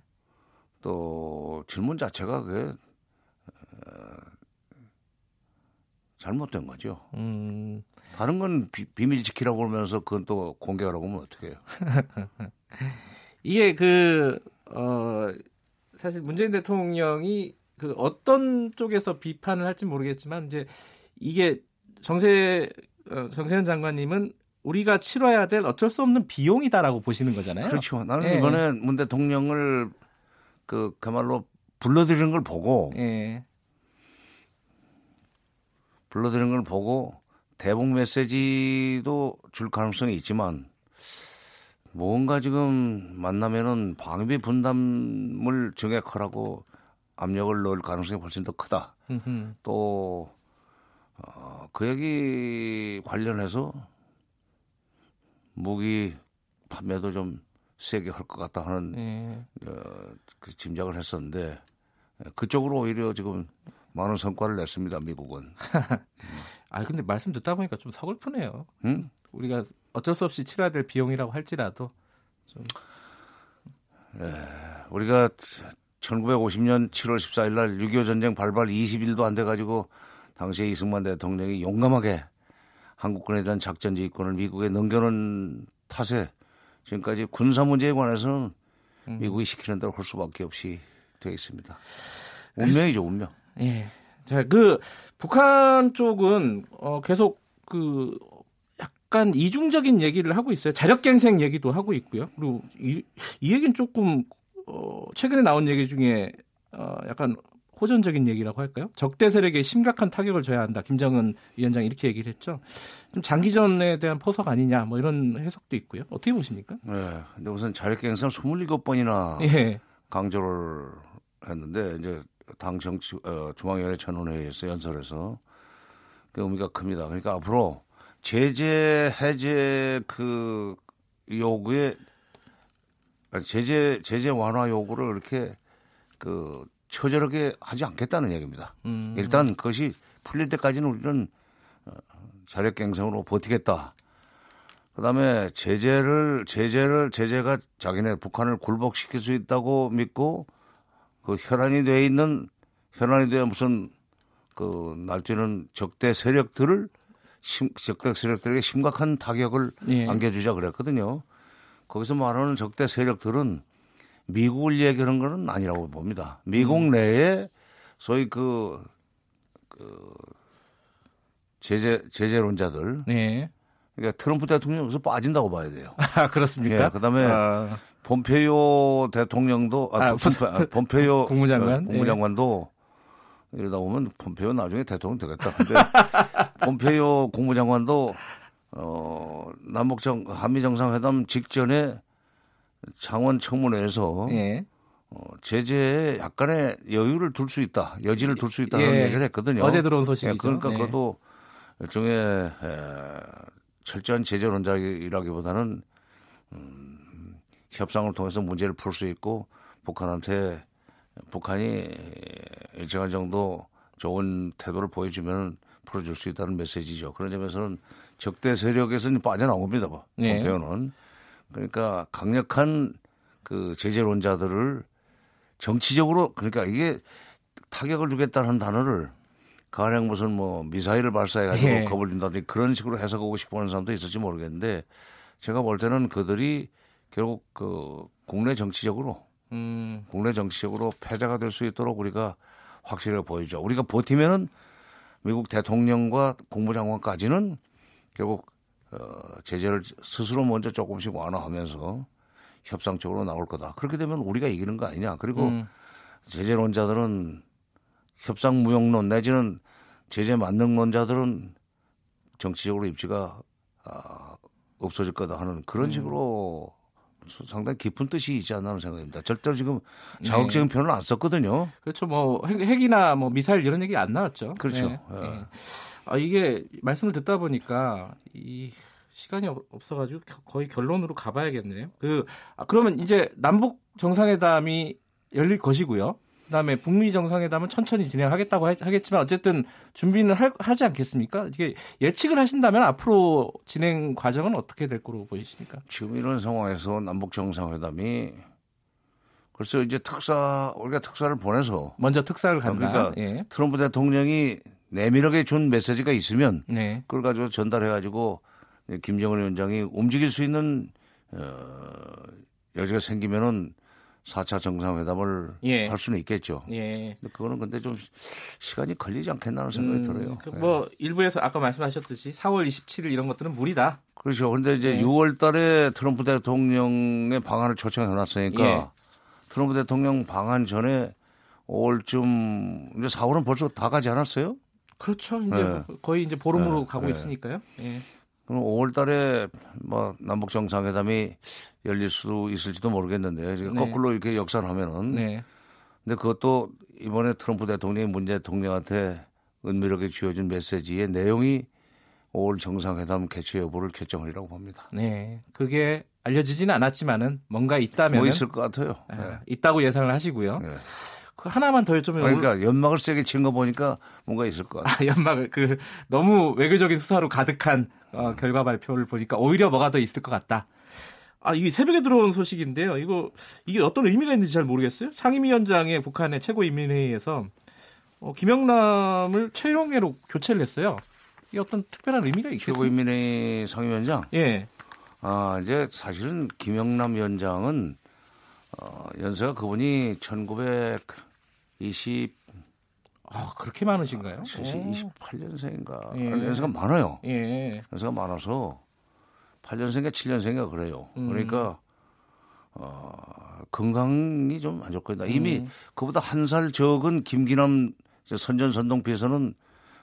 또 질문 자체가 그게 어, 잘못된 거죠. 음. 다른 건 비, 밀 지키라고 그러면서 그건 또 공개하라고 하면 어떻게 해요? 이게 그, 어, 사실 문재인 대통령이 그 어떤 쪽에서 비판을 할지 모르겠지만 이제 이게 정세, 어, 정세현 장관님은 우리가 치러야 될 어쩔 수 없는 비용이다라고 보시는 거잖아요. 그렇죠. 나는 예. 이번에 문 대통령을 그, 그말로 불러들이는 걸 보고 예. 불러들이는 걸 보고 대북 메시지도 줄 가능성이 있지만 뭔가 지금 만나면은 방위 분담을 정액하라고 압력을 넣을 가능성이 훨씬 더 크다. 또, 어, 그 얘기 관련해서 무기 판매도 좀 세게 할 것 같다 하는 네. 어, 그 짐작을 했었는데 그쪽으로 오히려 지금 많은 성과를 냈습니다. 미국은. 아 근데 말씀 듣다 보니까 좀 서글프네요. 음? 우리가 어쩔 수 없이 치러야 될 비용이라고 할지라도 좀. 예, 우리가 1950년 7월 14일 날 6.25 전쟁 발발 20일도 안 돼 가지고 당시에 이승만 대통령이 용감하게 한국군에 대한 작전 지휘권을 미국에 넘겨놓은 탓에 지금까지 군사 문제에 관해서는 음. 미국이 시키는 대로 할 수밖에 없이 되어 있습니다. 운명이죠, 운명. 예. 자, 그 북한 쪽은 어 계속 그 약간 이중적인 얘기를 하고 있어요. 자력갱생 얘기도 하고 있고요. 그리고 이, 이 얘기는 조금 어 최근에 나온 얘기 중에 어 약간 호전적인 얘기라고 할까요? 적대 세력에 심각한 타격을 줘야 한다. 김정은 위원장이 이렇게 얘기를 했죠. 좀 장기전에 대한 포석 아니냐 뭐 이런 해석도 있고요. 어떻게 보십니까? 네. 근데 우선 자력갱상 27번이나 예. 강조를 했는데 이제 당 정치 어, 중앙위원회 전원회의에서 연설에서 그 의미가 큽니다. 그러니까 앞으로 제재 해제 그 요구에 제재 제재 완화 요구를 이렇게 그 처절하게 하지 않겠다는 얘기입니다. 음. 일단 그것이 풀릴 때까지는 우리는 어, 자력갱생으로 버티겠다. 그다음에 제재를 제재를 제재가 자기네 북한을 굴복시킬 수 있다고 믿고 그 혈안이 돼 있는 혈안이 돼 무슨 그 날뛰는 적대 세력들을 심, 적대 세력들에게 심각한 타격을 예. 안겨주자 그랬거든요. 거기서 말하는 적대 세력들은 미국을 얘기하는 것은 아니라고 봅니다. 미국 음. 내에 소위 그, 그 제재 제재론자들. 네. 그러니까 트럼프 대통령 여기서 빠진다고 봐야 돼요. 아, 그렇습니까? 예, 그다음에 아. 본페이오 대통령도 아, 아 본페, 본페이오 국무장관 어, 국무장관도 네. 이러다 보면 본페이오 나중에 대통령 되겠다. 근데 본페이오 국무장관도 어 남북정 한미 정상회담 직전에 창원 청문회에서 예. 어, 제재에 약간의 여유를 둘 수 있다, 여지를 둘 수 있다는 예. 얘기를 했거든요. 어제 들어온 소식이죠. 예, 그러니까 네. 그것도 일종의 에, 철저한 제재론자이라기보다는 음, 협상을 통해서 문제를 풀 수 있고 북한한테 북한이 일정한 정도 좋은 태도를 보여주면 풀어줄 수 있다는 메시지죠. 그런 점에서는 적대 세력에서는 빠져나옵니다. 네. 본표는 그러니까 강력한 그 제재론자들을 정치적으로 그러니까 이게 타격을 주겠다는 단어를 가령 무슨 뭐 미사일을 발사해가지고 예. 겁을 준다든지 그런 식으로 해석하고 싶어 하는 사람도 있을지 모르겠는데 제가 볼 때는 그들이 결국 그 국내 정치적으로 음. 국내 정치적으로 패자가 될 수 있도록 우리가 확실하게 보이죠. 우리가 버티면은 미국 대통령과 국무장관까지는 결국 어, 제재를 스스로 먼저 조금씩 완화하면서 협상 쪽으로 나올 거다. 그렇게 되면 우리가 이기는 거 아니냐. 그리고 음. 제재론자들은 협상 무용론 내지는 제재 만능론자들은 정치적으로 입지가 아, 없어질 거다 하는 그런 음. 식으로 상당히 깊은 뜻이 있지 않나 하는 생각입니다. 절대로 지금 자극적인 네. 표현을 안 썼거든요. 그렇죠. 뭐 핵, 이나뭐 미사일 이런 얘기 안 나왔죠. 그렇죠. 네. 네. 아, 이게 말씀을 듣다 보니까 이 시간이 없어가지고 거의 결론으로 가봐야겠네요. 그 아, 그러면 이제 남북 정상회담이 열릴 것이고요. 그다음에 북미 정상회담은 천천히 진행하겠다고 하겠지만 어쨌든 준비는 할, 하지 않겠습니까? 이게 예측을 하신다면 앞으로 진행 과정은 어떻게 될 거로 보이십니까? 지금 이런 상황에서 남북 정상회담이 글쎄 이제 특사 우리가 특사를 보내서 먼저 특사를 간다. 그러니까 예. 트럼프 대통령이 내밀하게 준 메시지가 있으면 네. 그걸 가지고 전달해 가지고 김정은 위원장이 움직일 수 있는 어, 여지가 생기면은 4차 정상회담을 예. 할 수는 있겠죠. 예. 근데 그거는 근데 좀 시간이 걸리지 않겠나는 생각이 음, 들어요. 그 뭐 예. 일부에서 아까 말씀하셨듯이 4월 27일 이런 것들은 무리다. 그렇죠. 근데 이제 예. 6월 달에 트럼프 대통령의 방안을 초청해 놨으니까 예. 트럼프 대통령 방안 전에 5월쯤 이제 4월은 벌써 다 가지 않았어요? 그렇죠. 이제 네. 거의 이제 보름으로 네. 가고 네. 있으니까요. 예. 그럼 5월 달에 뭐 남북 정상회담이 열릴 수도 있을지도 모르겠는데 네. 거꾸로 이렇게 역산하면은 네. 근데 그것도 이번에 트럼프 대통령이 문 대통령한테 은밀하게 쥐어준 메시지의 내용이 5월 정상회담 개최 여부를 결정하리라고 봅니다. 네. 그게 알려지지는 않았지만은 뭔가 있다면 뭐 있을 것 같아요. 네. 네. 있다고 예상을 하시고요. 네. 그 하나만 더 여쭤보면 그러니까 연막을 세게 친 거 보니까 뭔가 있을 것 같아요. 아, 연막을 그 너무 외교적인 수사로 가득한 어, 결과 발표를 보니까 오히려 뭐가 더 있을 것 같다. 아, 이게 새벽에 들어온 소식인데요. 이거 이게 어떤 의미가 있는지 잘 모르겠어요. 상임위원장의 북한의 최고인민회의에서 어, 김영남을 최용해로 교체를 했어요. 이게 어떤 특별한 의미가 있겠어요? 최고인민회의 상임위원장? 예. 아, 이제 사실은 김영남 위원장은 어, 연세가 그분이 1900 20 아, 그렇게 많으신가요? 28년생인가. 예. 연세가 많아요. 예. 연세가 많아서 8년생인가 7년생인가 그래요. 음. 그러니까 어, 건강이 좀 안 좋거든요. 이미 음. 그보다 한 살 적은 김기남 선전선동 비해서는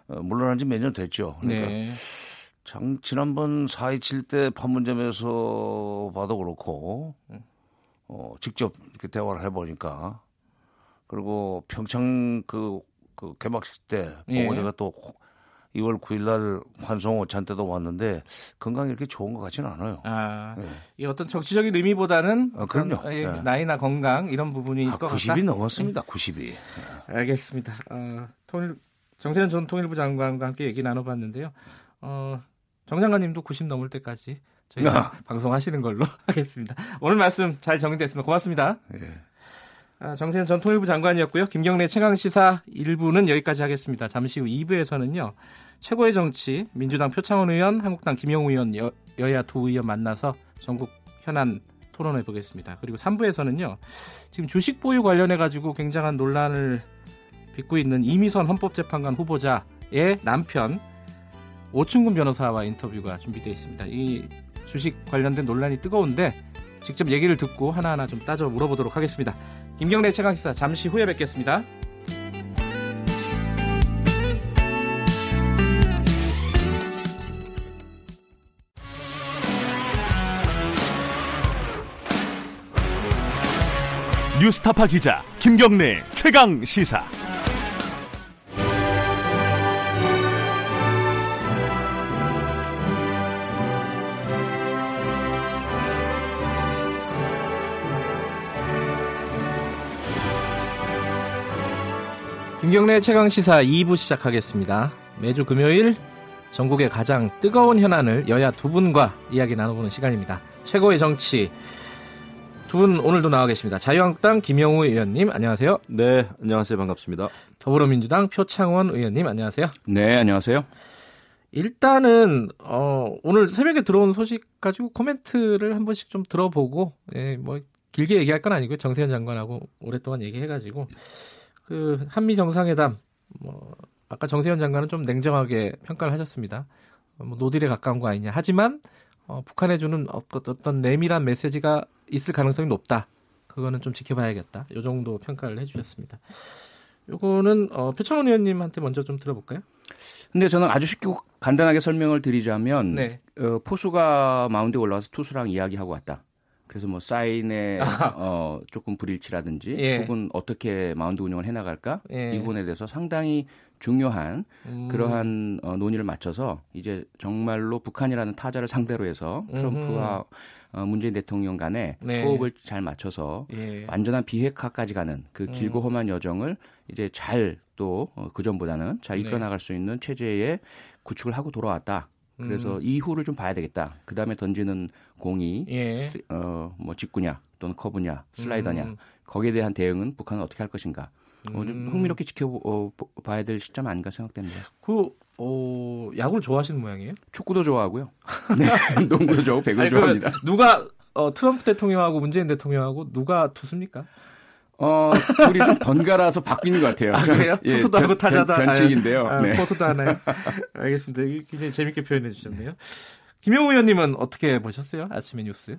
어, 물러난 지 몇 년 됐죠. 그러니까 네. 장, 지난번 4.27때 판문점에서 봐도 그렇고, 어, 직접 이렇게 대화를 해보니까, 그리고 평창 그, 그 개막식 때 예. 보고 제가 또 2월 9일 날 환송 오찬 때도 왔는데 건강이 이렇게 좋은 것 같지는 않아요. 아, 네. 이 어떤 정치적인 의미보다는 어, 그럼요. 예, 네. 나이나 건강 이런 부분이 아, 90이 같다. 넘었습니다. 90이. 네. 알겠습니다. 어, 통일 정세현 전 통일부 장관과 함께 얘기 나눠봤는데요. 어, 정 장관님도 90 넘을 때까지 저희가 아. 방송하시는 걸로 하겠습니다. 오늘 말씀 잘 정리됐습니다. 고맙습니다. 예. 아, 정세현 전 통일부 장관이었고요. 김경래 최강시사 1부는 여기까지 하겠습니다. 잠시 후 2부에서는요. 최고의 정치 민주당 표창원 의원, 한국당 김영우 의원 여, 여야 두 의원 만나서 전국 현안 토론해 보겠습니다. 그리고 3부에서는요. 지금 주식 보유 관련해 가지고 굉장한 논란을 빚고 있는 이미선 헌법재판관 후보자의 남편 오충근 변호사와 인터뷰가 준비되어 있습니다. 이 주식 관련된 논란이 뜨거운데 직접 얘기를 듣고 하나하나 좀 따져 물어보도록 하겠습니다. 김경래 최강시사 잠시 후에 뵙겠습니다. 뉴스타파 기자 김경래 최강 시사. 김경래 최강 시사 2부 시작하겠습니다. 매주 금요일 전국의 가장 뜨거운 현안을 여야 두 분과 이야기 나눠보는 시간입니다. 최고의 정치 두 분 오늘도 나와 계십니다. 자유한국당 김영우 의원님 안녕하세요. 네, 안녕하세요. 반갑습니다. 더불어민주당 표창원 의원님 안녕하세요. 네, 안녕하세요. 일단은 어, 오늘 새벽에 들어온 소식 가지고 코멘트를 한 번씩 좀 들어보고 예, 뭐 길게 얘기할 건 아니고요. 정세현 장관하고 오랫동안 얘기해가지고 그 한미 정상회담 뭐 아까 정세현 장관은 좀 냉정하게 평가를 하셨습니다. 뭐 노딜에 가까운 거 아니냐. 하지만 어, 북한에 주는 어떤 내밀한 메시지가 있을 가능성이 높다. 그거는 좀 지켜봐야겠다. 요 정도 평가를 해주셨습니다. 요거는 어, 표창원 의원님한테 먼저 좀 들어볼까요? 근데 저는 아주 쉽게 간단하게 설명을 드리자면 네. 어, 포수가 마운드에 올라와서 투수랑 이야기하고 왔다. 그래서 뭐 사인에 어 조금 불일치라든지 예. 혹은 어떻게 마운드 운영을 해나갈까 예. 이 부분에 대해서 상당히 중요한 음. 그러한 어, 논의를 맞춰서 이제 정말로 북한이라는 타자를 상대로 해서 트럼프와 어, 문재인 대통령 간에 네. 호흡을 잘 맞춰서 예. 완전한 비핵화까지 가는 그 음. 길고 험한 여정을 이제 잘 또 그 전보다는 잘 이끌어 네. 나갈 수 있는 체제에 구축을 하고 돌아왔다. 그래서 음. 이후를 좀 봐야 되겠다. 그 다음에 던지는 공이 예. 어 뭐 직구냐 또는 커브냐 슬라이더냐 음. 거기에 대한 대응은 북한은 어떻게 할 것인가. 어, 좀 음. 흥미롭게 지켜봐야 어, 될 시점 아닌가 생각됩니다. 그 어, 야구를 좋아하시는 모양이에요? 축구도 좋아하고요. 네, 농구도 좋아하고 배구도 좋아합니다. 누가 어, 트럼프 대통령하고 문재인 대통령하고 누가 투수입니까? 어, 둘이 좀 번갈아서 바뀌는 것 같아요. 아, 그래요? 예, 투수도 하고 타자도 변, 변칙인데요. 아, 네. 포수도 하나요? 알겠습니다. 굉장히 재밌게 표현해 주셨네요. 김영우 의원님은 어떻게 보셨어요? 아침에 뉴스?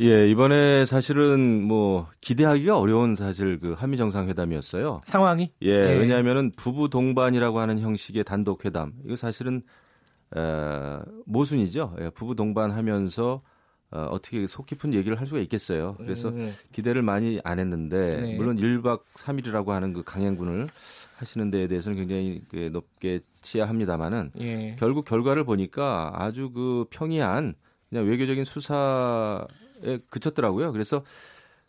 예, 이번에 사실은 뭐 기대하기가 어려운 사실 그 한미 정상회담이었어요. 상황이? 예, 예. 왜냐하면은 부부 동반이라고 하는 형식의 단독 회담. 이거 사실은 에, 모순이죠. 예, 부부 동반하면서 어, 어떻게 속 깊은 얘기를 할 수가 있겠어요. 그래서 음. 기대를 많이 안 했는데 네. 물론 1박 3일이라고 하는 그 강행군을 하시는 데에 대해서는 굉장히 그 높게 치하합니다마는 예. 결국 결과를 보니까 아주 그 평이한 그냥 외교적인 수사에 그쳤더라고요. 그래서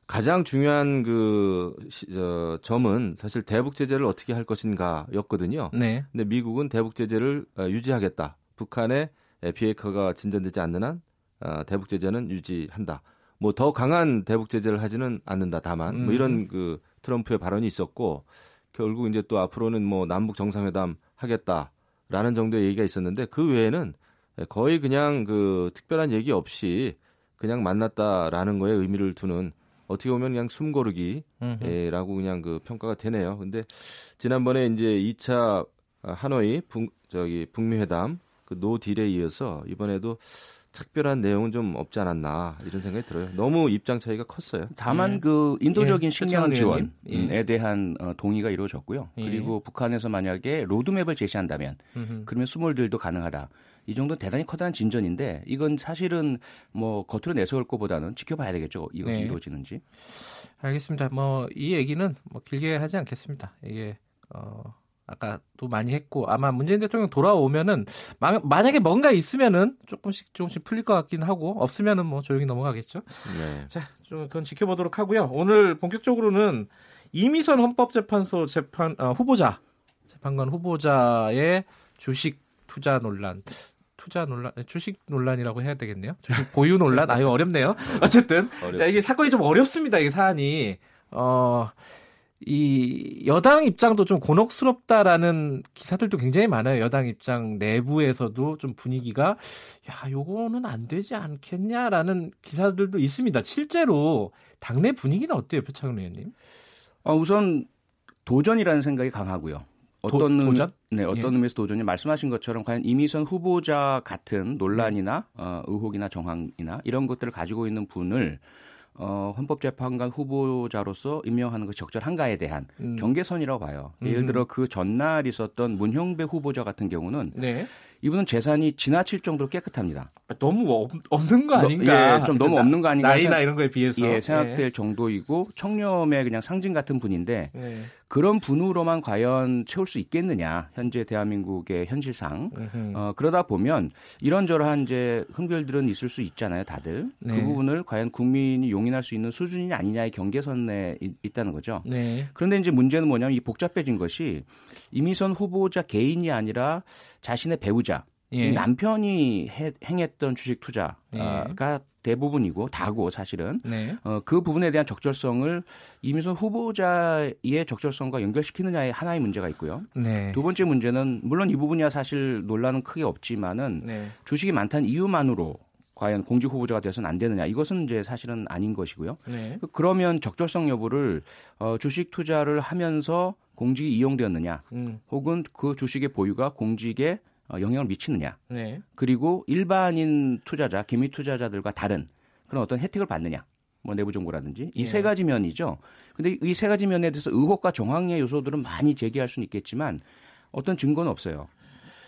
가장 중요한 그 시, 어, 점은 사실 대북 제재를 어떻게 할 것인가였거든요. 네. 근데 미국은 대북 제재를 어, 유지하겠다. 북한의 비핵화가 진전되지 않는 한 어, 대북 제재는 유지한다. 뭐 더 강한 대북 제재를 하지는 않는다. 다만 뭐 이런 음. 그 트럼프의 발언이 있었고 결국 이제 또 앞으로는 뭐 남북 정상회담 하겠다라는 정도의 얘기가 있었는데 그 외에는 거의 그냥 그 특별한 얘기 없이 그냥 만났다라는 거에 의미를 두는 어떻게 보면 그냥 숨고르기라고 그냥 그 평가가 되네요. 근데 지난번에 이제 2차 하노이 북 저기 북미 회담 그 no deal에 이어서 이번에도 특별한 내용은 좀 없지 않았나 이런 생각이 들어요. 너무 입장 차이가 컸어요. 다만 네. 그 인도적인 예, 식량 지원에 예. 대한 어, 동의가 이루어졌고요. 예. 그리고 북한에서 만약에 로드맵을 제시한다면 음흠. 그러면 small deal도 가능하다. 이 정도는 대단히 커다란 진전인데 이건 사실은 뭐 겉으로 내세울 것보다는 지켜봐야 되겠죠. 이것이 네. 이루어지는지. 알겠습니다. 뭐 이 얘기는 뭐 길게 하지 않겠습니다. 이게 어 아까 또 많이 했고 아마 문재인 대통령 돌아오면은 마, 만약에 뭔가 있으면은 조금씩 조금씩 풀릴 것 같긴 하고 없으면은 뭐 조용히 넘어가겠죠. 네. 자, 좀 그건 지켜보도록 하고요. 오늘 본격적으로는 이미선 헌법재판소 재판 어, 후보자 재판관 후보자의 주식 투자 논란 투자 논란, 주식 논란이라고 해야 되겠네요. 주식 보유 논란, 아 이거 어렵네요. 어쨌든 야, 이게 사건이 좀 어렵습니다. 이 사안이 어. 이 여당 입장도 좀 곤혹스럽다라는 기사들도 굉장히 많아요. 여당 입장 내부에서도 좀 분위기가 야, 요거는 안 되지 않겠냐라는 기사들도 있습니다. 실제로 당내 분위기는 어때요, 표창원 의원님? 어, 우선 도전이라는 생각이 강하고요. 어떤 도, 전 네, 어떤 예. 의미에서 도전이 말씀하신 것처럼 과연 이미선 후보자 같은 논란이나 어, 의혹이나 정황이나 이런 것들을 가지고 있는 분을 어, 헌법재판관 후보자로서 임명하는 것이 적절한가에 대한 음. 경계선이라고 봐요. 예를 음. 들어 그 전날 있었던 문형배 후보자 같은 경우는 네. 이분은 재산이 지나칠 정도로 깨끗합니다. 너무 없는 거 아닌가? 예, 좀 너무 없는 거 아닌가? 나이나 이런 거에 비해서 예, 생각될 예. 정도이고 청렴의 그냥 상징 같은 분인데 예. 그런 분으로만 과연 채울 수 있겠느냐? 현재 대한민국의 현실상 어, 그러다 보면 이런저런 이제 흠결들은 있을 수 있잖아요, 다들 그 네. 그 부분을 과연 국민이 용인할 수 있는 수준이 아니냐의 경계선에 있다는 거죠. 네. 그런데 이제 문제는 뭐냐면 이 복잡해진 것이 이미선 후보자 개인이 아니라 자신의 배우자 예. 남편이 해, 행했던 주식 투자가 예. 대부분이고 다고 사실은 네. 어, 그 부분에 대한 적절성을 이미선 후보자의 적절성과 연결시키느냐의 하나의 문제가 있고요. 네. 두 번째 문제는 물론 이 부분이야 사실 논란은 크게 없지만은 네. 주식이 많다는 이유만으로 과연 공직 후보자가 되어서는 안 되느냐 이것은 이제 사실은 아닌 것이고요. 네. 그러면 적절성 여부를 어, 주식 투자를 하면서 공직이 이용되었느냐, 음. 혹은 그 주식의 보유가 공직에 어, 영향을 미치느냐, 네. 그리고 일반인 투자자, 개미 투자자들과 다른 그런 어떤 혜택을 받느냐, 뭐 내부 정보라든지 이세 네. 가지 면이죠. 근데 이 세 가지 면에 대해서 의혹과 정황의 요소들은 많이 제기할 수는 있겠지만 어떤 증거는 없어요.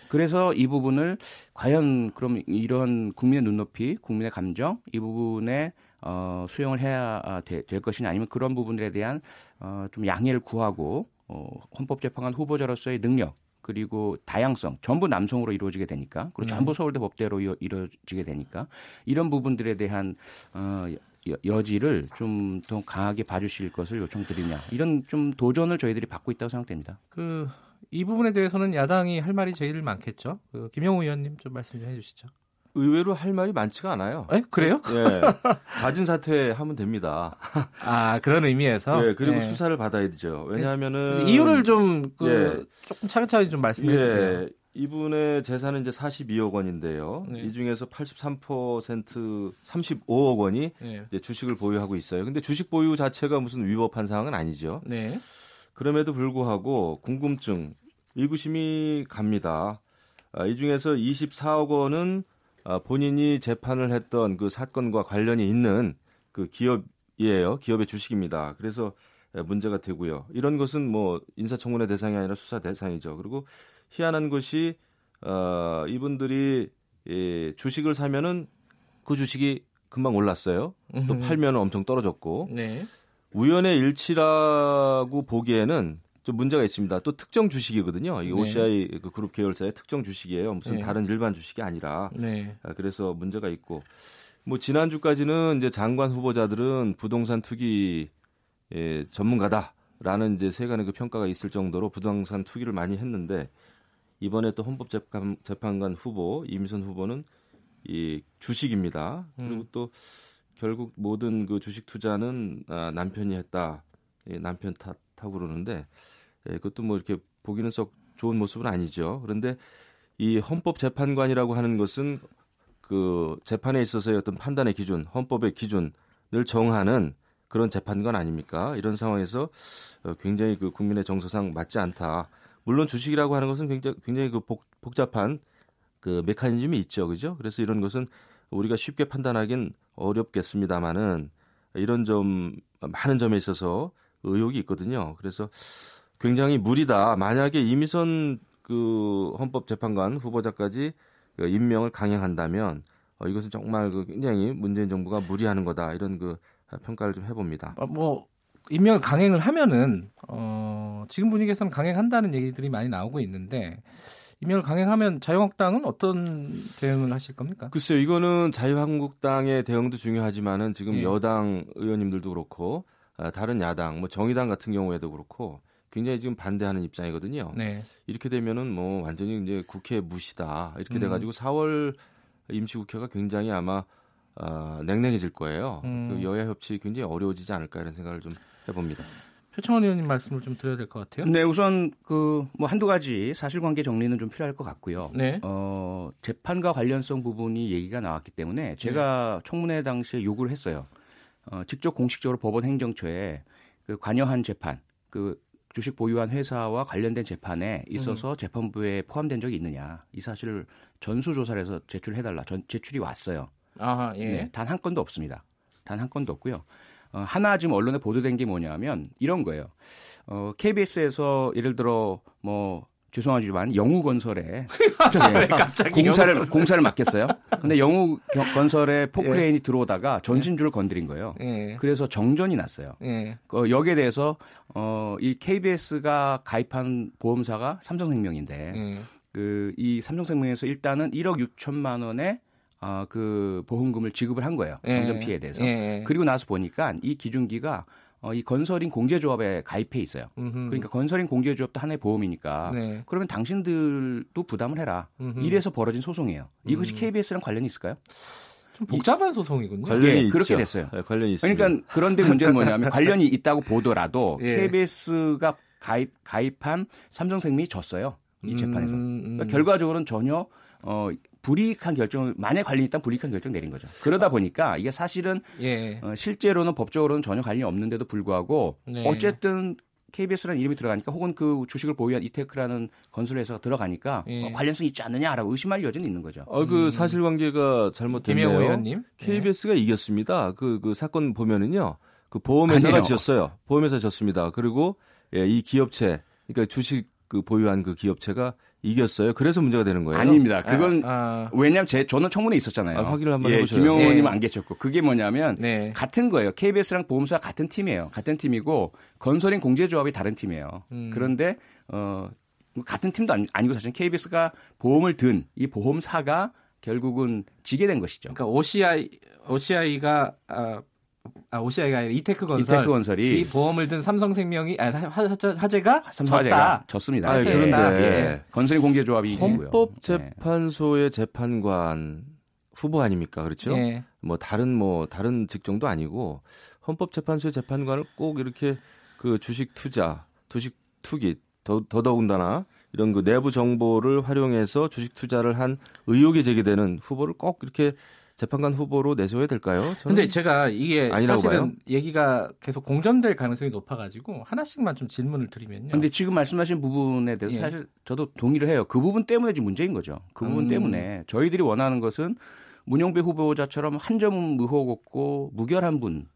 그래서 이 부분을 과연 그럼 이런 국민의 눈높이, 국민의 감정 이 부분에 어, 수용을 해야 되, 될 것이냐 아니면 그런 부분들에 대한 어, 좀 양해를 구하고 어, 헌법재판관 후보자로서의 능력 그리고 다양성 전부 남성으로 이루어지게 되니까 그리고 네. 전부 서울대 법대로 이루어지게 되니까 이런 부분들에 대한 어, 여지를 좀 더 강하게 봐주실 것을 요청드리냐 이런 좀 도전을 저희들이 받고 있다고 생각됩니다. 그 이 부분에 대해서는 야당이 할 말이 제일 많겠죠. 그 김영우 의원님 좀 말씀 좀 해주시죠. 의외로 할 말이 많지가 않아요. 에? 그래요? 예. 잦은 사퇴하면 됩니다. 아, 그런 의미에서? 예, 그리고 예. 수사를 받아야 되죠. 왜냐하면은. 이유를 좀, 그, 예. 조금 차근차근 좀 말씀해 예. 주세요. 이분의 재산은 이제 42억 원인데요. 네. 이 중에서 83% 35억 원이 네. 주식을 보유하고 있어요. 근데 주식 보유 자체가 무슨 위법한 사항은 아니죠. 네. 그럼에도 불구하고 궁금증, 의구심이 갑니다. 아, 이 중에서 24억 원은 아, 본인이 재판을 했던 그 사건과 관련이 있는 그 기업이에요. 기업의 주식입니다. 그래서 문제가 되고요. 이런 것은 뭐 인사청문회 대상이 아니라 수사 대상이죠. 그리고 희한한 것이 어, 이분들이 예, 주식을 사면은 그 주식이 금방 올랐어요. 또 팔면 엄청 떨어졌고 네. 우연의 일치라고 보기에는 좀 문제가 있습니다. 또 특정 주식이거든요. 이 OCI 네. 그 그룹 계열사의 특정 주식이에요. 무슨 네. 다른 일반 주식이 아니라. 네. 아, 그래서 문제가 있고 뭐 지난주까지는 이제 장관 후보자들은 부동산 투기 예, 전문가다라는 이제 세간의 그 평가가 있을 정도로 부동산 투기를 많이 했는데 이번에 또 헌법재판관 후보 이미선 후보는 이 주식입니다. 음. 그리고 또 결국 모든 그 주식 투자는 아, 남편이 했다. 예, 남편 탓 하고 그러는데 예, 그것도 뭐 이렇게 보기는 썩 좋은 모습은 아니죠. 그런데 이 헌법재판관이라고 하는 것은 그 재판에 있어서의 어떤 판단의 기준, 헌법의 기준을 정하는 그런 재판관 아닙니까? 이런 상황에서 어, 굉장히 그 국민의 정서상 맞지 않다. 물론 주식이라고 하는 것은 굉장히 굉장히 그 복, 복잡한 그 메커니즘이 있죠, 그죠? 그래서 이런 것은 우리가 쉽게 판단하긴 어렵겠습니다만은 이런 점 많은 점에 있어서 의혹이 있거든요. 그래서 굉장히 무리다. 만약에 이미선 그 헌법재판관 후보자까지 그 임명을 강행한다면 어, 이것은 정말 그 굉장히 문재인 정부가 무리하는 거다 이런 그 평가를 좀 해봅니다. 어, 뭐 임명을 강행을 하면은 어, 지금 분위기에서는 강행한다는 얘기들이 많이 나오고 있는데 임명을 강행하면 자유한국당은 어떤 대응을 하실 겁니까? 글쎄요, 이거는 자유한국당의 대응도 중요하지만은 지금 예. 여당 의원님들도 그렇고 아, 다른 야당, 뭐 정의당 같은 경우에도 그렇고 굉장히 지금 반대하는 입장이거든요. 네. 이렇게 되면은 뭐 완전히 이제 국회 무시다 이렇게 음. 돼가지고 4월 임시국회가 굉장히 아마 어, 냉랭해질 거예요. 음. 그 여야 협치 굉장히 어려워지지 않을까 이런 생각을 좀 해봅니다. 표창원 의원님 말씀을 좀 드려야 될 것 같아요. 네, 우선 그 뭐 한두 가지 사실관계 정리는 좀 필요할 것 같고요. 네. 어, 재판과 관련성 부분이 얘기가 나왔기 때문에 제가 네. 청문회 당시에 요구를 했어요. 어, 직접 공식적으로 법원 행정처에 그 관여한 재판, 그 주식 보유한 회사와 관련된 재판에 있어서 음. 재판부에 포함된 적이 있느냐 이 사실을 전수조사를 해서 제출해달라 전, 제출이 왔어요. 아, 예. 네, 단 한 건도 없습니다. 단 한 건도 없고요. 어, 하나 지금 언론에 보도된 게 뭐냐면 이런 거예요. 어, KBS에서 예를 들어 뭐 죄송하지만 영우건설에 네, 공사를 영우 공사를 맡겼어요. 근데 영우 건설에 포크레인이 예. 들어오다가 전신줄을 건드린 거예요. 예. 그래서 정전이 났어요. 예. 어, 여기에 대해서 어, 이 KBS가 가입한 보험사가 삼성생명인데 예. 그이 삼성생명에서 일단은 1억 6천만 원의 어, 그 보험금을 지급을 한 거예요. 예. 정전 피해에 대해서. 예. 그리고 나서 보니까 이 기준기가 어, 이 건설인 공제조합에 가입해 있어요. 음흠. 그러니까 건설인 공제조합도 하나의 보험이니까 네. 그러면 당신들도 부담을 해라. 음흠. 이래서 벌어진 소송이에요. 이것이 음. KBS랑 관련이 있을까요? 좀 복잡한 소송이군요. 관련이 예, 그렇게 됐어요. 네, 관련이 있습니다. 그러니까 그런데 문제는 뭐냐면 관련이 있다고 보더라도 예. KBS가 가입 가입한 삼성생명이 졌어요. 이 재판에서. 음, 음. 그러니까 결과적으로는 전혀 어 불이익한 결정을 만약 관련이 있다면 불이익한 결정 내린 거죠. 그러다 보니까 이게 사실은 예. 어, 실제로는 법적으로는 전혀 관련이 없는데도 불구하고 네. 어쨌든 KBS라는 이름이 들어가니까 혹은 그 주식을 보유한 이테크라는 건설회사가 들어가니까 예. 어, 관련성이 있지 않느냐라고 의심할 여지는 있는 거죠. 어, 그 음. 사실관계가 잘못됐네요. 의원님. KBS가 네. 이겼습니다. 그, 그 사건 보면은요. 그 보험회사가 아니에요. 지었어요. 보험회사 졌습니다. 그리고 예, 이 기업체, 그러니까 주식 그 보유한 그 기업체가 이겼어요. 그래서 문제가 되는 거예요. 아닙니다. 그건 아, 아. 왜냐하면 제 저는 청문회 있었잖아요. 아, 확인을 한번 예, 해보세요. 김영호 의원님 네. 안 계셨고 그게 뭐냐면 네. 같은 거예요. KBS랑 보험사 같은 팀이에요. 같은 팀이고 건설인 공제조합이 다른 팀이에요. 음. 그런데 어 같은 팀도 아니 고 사실 KBS가 보험을 든 이 보험사가 결국은 지게 된 것이죠. 그러니까 OCI OCI가 아, 아, 오시아이가 아니라 이테크 건설. 이테크 건설이 이 보험을 든 삼성생명이 아, 화재가 졌다. 졌습니다. 아, 그런데 예. 건설 공개조합이 헌법재판소의 네. 재판관 후보 아닙니까? 그렇죠? 예. 뭐 다른 뭐 다른 직종도 아니고 헌법재판소의 재판관을 꼭 이렇게 그 주식 투자, 주식 투기 더 더더군다나 이런 그 내부 정보를 활용해서 주식 투자를 한 의혹이 제기되는 후보를 꼭 이렇게 재판관 후보로 내세워야 될까요? 근데 제가 이게 사실은 봐요? 얘기가 계속 공전될 가능성이 높아가지고 하나씩만 좀 질문을 드리면요. 근데 지금 말씀하신 부분에 대해서 예. 사실 저도 동의를 해요. 그 부분 때문에 지금 문제인 거죠. 그 부분 음. 때문에 저희들이 원하는 것은 문영배 후보자처럼 한 점은 의혹 없고 무결한 분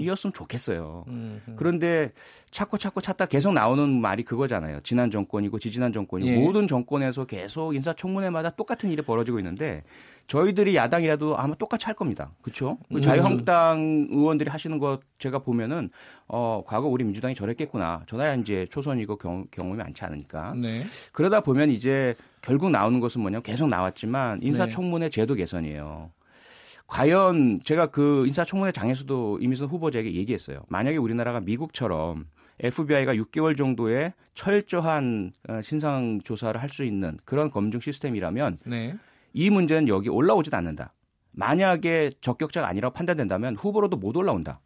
이었으면 좋겠어요. 음흠. 그런데 찾고 찾고 찾다 계속 나오는 말이 그거잖아요. 지난 정권이고 지지난 정권이고 예. 모든 정권에서 계속 인사청문회마다 똑같은 일이 벌어지고 있는데 저희들이 야당이라도 아마 똑같이 할 겁니다. 그렇죠? 음. 자유한국당 의원들이 하시는 것 제가 보면은 어 과거 우리 민주당이 저랬겠구나. 저나야 이제 초선이고 경, 경험이 많지 않으니까. 네. 그러다 보면 이제 결국 나오는 것은 뭐냐 계속 나왔지만 인사청문회 네. 제도 개선이에요. 과연 제가 그 인사청문회 장에서도 이미선 후보자에게 얘기했어요. 만약에 우리나라가 미국처럼 FBI가 6개월 정도의 철저한 어, 신상 조사를 할 수 있는 그런 검증 시스템이라면 네. 이 문제는 여기 올라오지도 않는다. 만약에 적격자가 아니라고 판단된다면 후보로도 못 올라온다.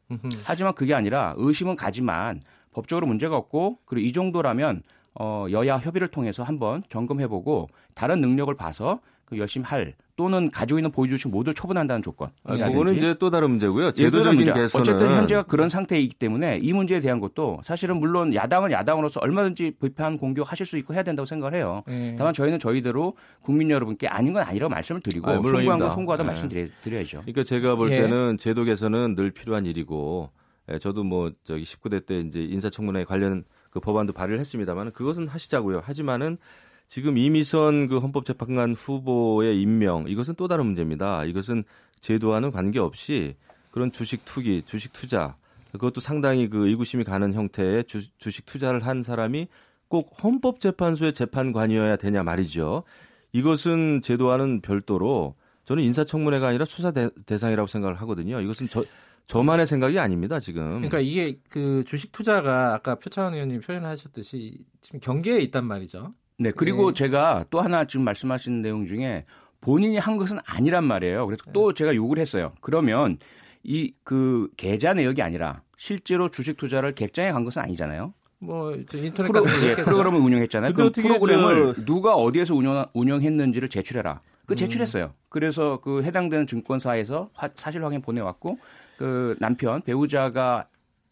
하지만 그게 아니라 의심은 가지만 법적으로 문제가 없고 그리고 이 정도라면 어, 여야 협의를 통해서 한번 점검해보고 다른 능력을 봐서 그 열심히 할 또는 가지고 있는 보유 주식 모두 처분한다는 조건. 아, 그거는 이제 또 다른 문제고요. 제도적인 문제. 개선은 어쨌든 현재가 그런 상태이기 때문에 이 문제에 대한 것도 사실은 물론 야당은 야당으로서 얼마든지 비판 공격하실 수 있고 해야 된다고 생각을 해요. 네. 다만 저희는 저희대로 국민 여러분께 아닌 건 아니라고 말씀을 드리고 아, 송구한 건 송구하다 네. 말씀드려야죠. 그러니까 제가 볼 예. 때는 제도 개선은 늘 필요한 일이고 예, 저도 뭐 저기 19대 때 이제 인사청문회 관련 그 법안도 발의를 했습니다만 그것은 하시자고요. 하지만은 지금 이미선 그 헌법재판관 후보의 임명 이것은 또 다른 문제입니다. 이것은 제도와는 관계없이 그런 주식 투기, 주식 투자 그것도 상당히 그 의구심이 가는 형태의 주, 주식 투자를 한 사람이 꼭 헌법재판소의 재판관이어야 되냐 말이죠. 이것은 제도와는 별도로 저는 인사청문회가 아니라 수사 대, 상이라고 생각을 하거든요. 이것은 저 저만의 생각이 아닙니다, 지금. 그러니까 이게 그 주식 투자가 아까 표창원 의원님 표현하셨듯이 지금 경계에 있단 말이죠. 네, 그리고 네. 제가 또 하나 지금 말씀하신 내용 중에 본인이 한 것은 아니란 말이에요. 그래서 또 네. 제가 요구를 했어요. 그러면 이 그 계좌 내역이 아니라 실제로 주식 투자를 객장에 간 것은 아니잖아요. 뭐 인터넷 프로, 예, 프로그램을 운영했잖아요. 그 프로그램을 저... 누가 어디에서 운영, 운영했는지를 제출해라. 그 음. 제출했어요. 음. 그래서 그 해당되는 증권사에서 화, 사실 확인 보내왔고 그 남편 배우자가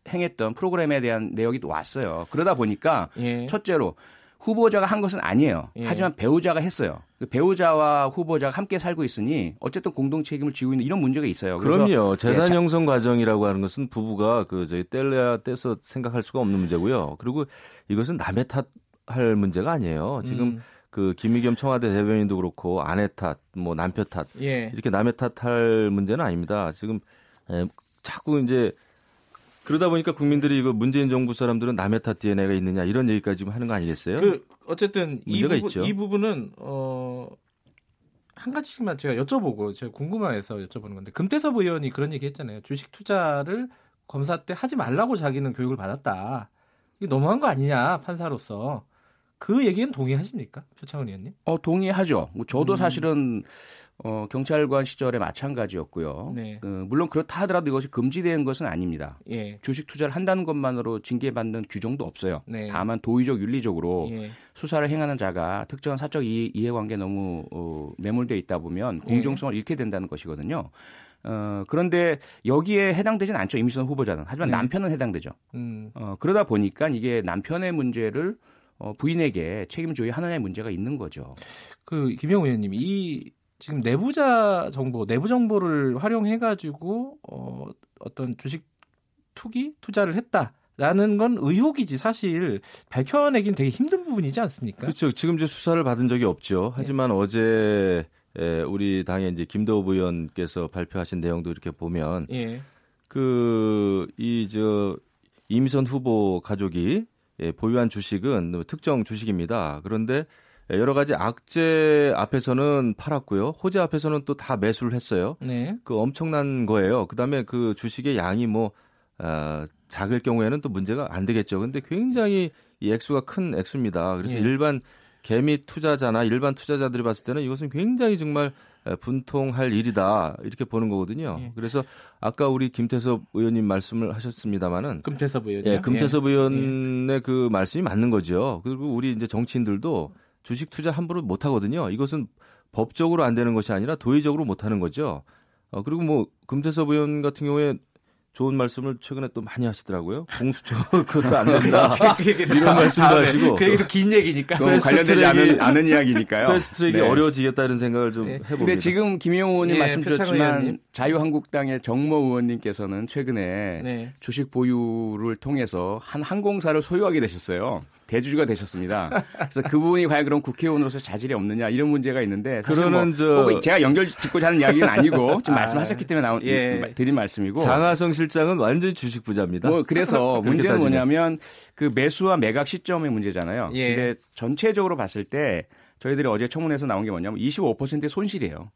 행했던 프로그램에 대한 내역이 왔어요. 그러다 보니까 예. 첫째로 후보자가 한 것은 아니에요. 예. 하지만 배우자가 했어요. 그 배우자와 후보자가 함께 살고 있으니 어쨌든 공동 책임을 지고 있는 이런 문제가 있어요. 그럼요. 재산 예, 형성 과정이라고 하는 것은 부부가 그 저희 뗄래야 떼서 생각할 수가 없는 문제고요. 그리고 이것은 남의 탓할 문제가 아니에요. 지금 음. 그 김의겸 청와대 대변인도 그렇고 아내 탓, 뭐 남편 탓 예. 이렇게 남의 탓할 문제는 아닙니다. 지금 에, 자꾸 이제 그러다 보니까 국민들이 이거 문재인 정부 사람들은 남의 탓 DNA가 있느냐 이런 얘기까지 하는 거 아니겠어요? 그 어쨌든 이, 부분, 있죠. 이 부분은 어. 한 가지씩만 제가 여쭤보고 제가 궁금해서 여쭤보는 건데 금태섭 의원이 그런 얘기 했잖아요. 주식 투자를 검사 때 하지 말라고 자기는 교육을 받았다. 이게 너무한 거 아니냐 판사로서 그 얘기는 동의하십니까, 표창원 의원님? 어 동의하죠. 뭐 저도 음. 사실은 어, 경찰관 시절에 마찬가지였고요. 네. 그, 물론 그렇다 하더라도 이것이 금지된 것은 아닙니다. 예. 주식 투자를 한다는 것만으로 징계받는 규정도 없어요. 네. 다만 도의적 윤리적으로 예. 수사를 행하는 자가 특정한 사적 이해 관계 너무 어, 매몰되어 있다 보면 예. 공정성을 예. 잃게 된다는 것이거든요. 어, 그런데 여기에 해당되진 않죠. 이미선 후보자는. 하지만 네. 남편은 해당되죠. 음. 어, 그러다 보니까 이게 남편의 문제를 어, 부인에게 책임조이 하느냐의 문제가 있는 거죠. 그 김영우 의원님 이 지금 내부자 정보, 내부 정보를 활용해 가지고 어, 어떤 주식 투기 투자를 했다 라는 건 의혹이지 사실 밝혀내긴 되게 힘든 부분이지 않습니까? 그렇죠. 지금 이제 수사를 받은 적이 없죠. 하지만 네. 어제 에, 우리 당의 이제 김도우 의원께서 발표하신 내용도 이렇게 보면 예. 그이 저 이미선 후보 가족이 예, 보유한 주식은 특정 주식입니다. 그런데 여러 가지 악재 앞에서는 팔았고요. 호재 앞에서는 또 다 매수를 했어요. 네. 그 엄청난 거예요. 그다음에 그 주식의 양이 뭐 어, 작을 경우에는 또 문제가 안 되겠죠. 근데 굉장히 이 액수가 큰 액수입니다. 그래서 네. 일반 개미 투자자나 일반 투자자들이 봤을 때는 이것은 굉장히 정말 분통할 일이다 이렇게 보는 거거든요. 예. 그래서 아까 우리 김태섭 의원님 말씀을 하셨습니다마는 금태섭 의원 예, 금태섭 예. 의원의 그 말씀이 맞는 거죠. 그리고 우리 이제 정치인들도 주식 투자 함부로 못 하거든요. 이것은 법적으로 안 되는 것이 아니라 도의적으로 못 하는 거죠. 어, 그리고 뭐 금태섭 의원 같은 경우에 좋은 말씀을 최근에 또 많이 하시더라고요. 공수처 그것도 안 된다. 그 이런 말씀도 아, 네. 하시고. 그 얘기도 긴 얘기니까. 관련되지 않은, 않은 이야기니까요. 패스트트랙이 네. 어려워지겠다 이런 생각을 좀 네. 해봅니다. 근데 지금 김영호 의원님 예, 말씀 주셨지만 자유한국당의 정모 의원님께서는 최근에 네. 주식 보유를 통해서 한 항공사를 소유하게 되셨어요. 대주주가 되셨습니다. 그래서 그분이 과연 그럼 국회의원으로서 자질이 없느냐 이런 문제가 있는데 사실 그러는 뭐 저 제가 연결 짓고자 하는 이야기는 아니고 지금 아, 말씀하셨기 때문에 나온 예. 드린 말씀이고 장하성 실장은 완전히 주식 부자입니다. 뭐 그래서 문제는 뭐냐면 그 매수와 매각 시점의 문제잖아요. 예. 근데 전체적으로 봤을 때 저희들이 어제 청문회에서 나온 게 뭐냐면 25%의 손실이에요.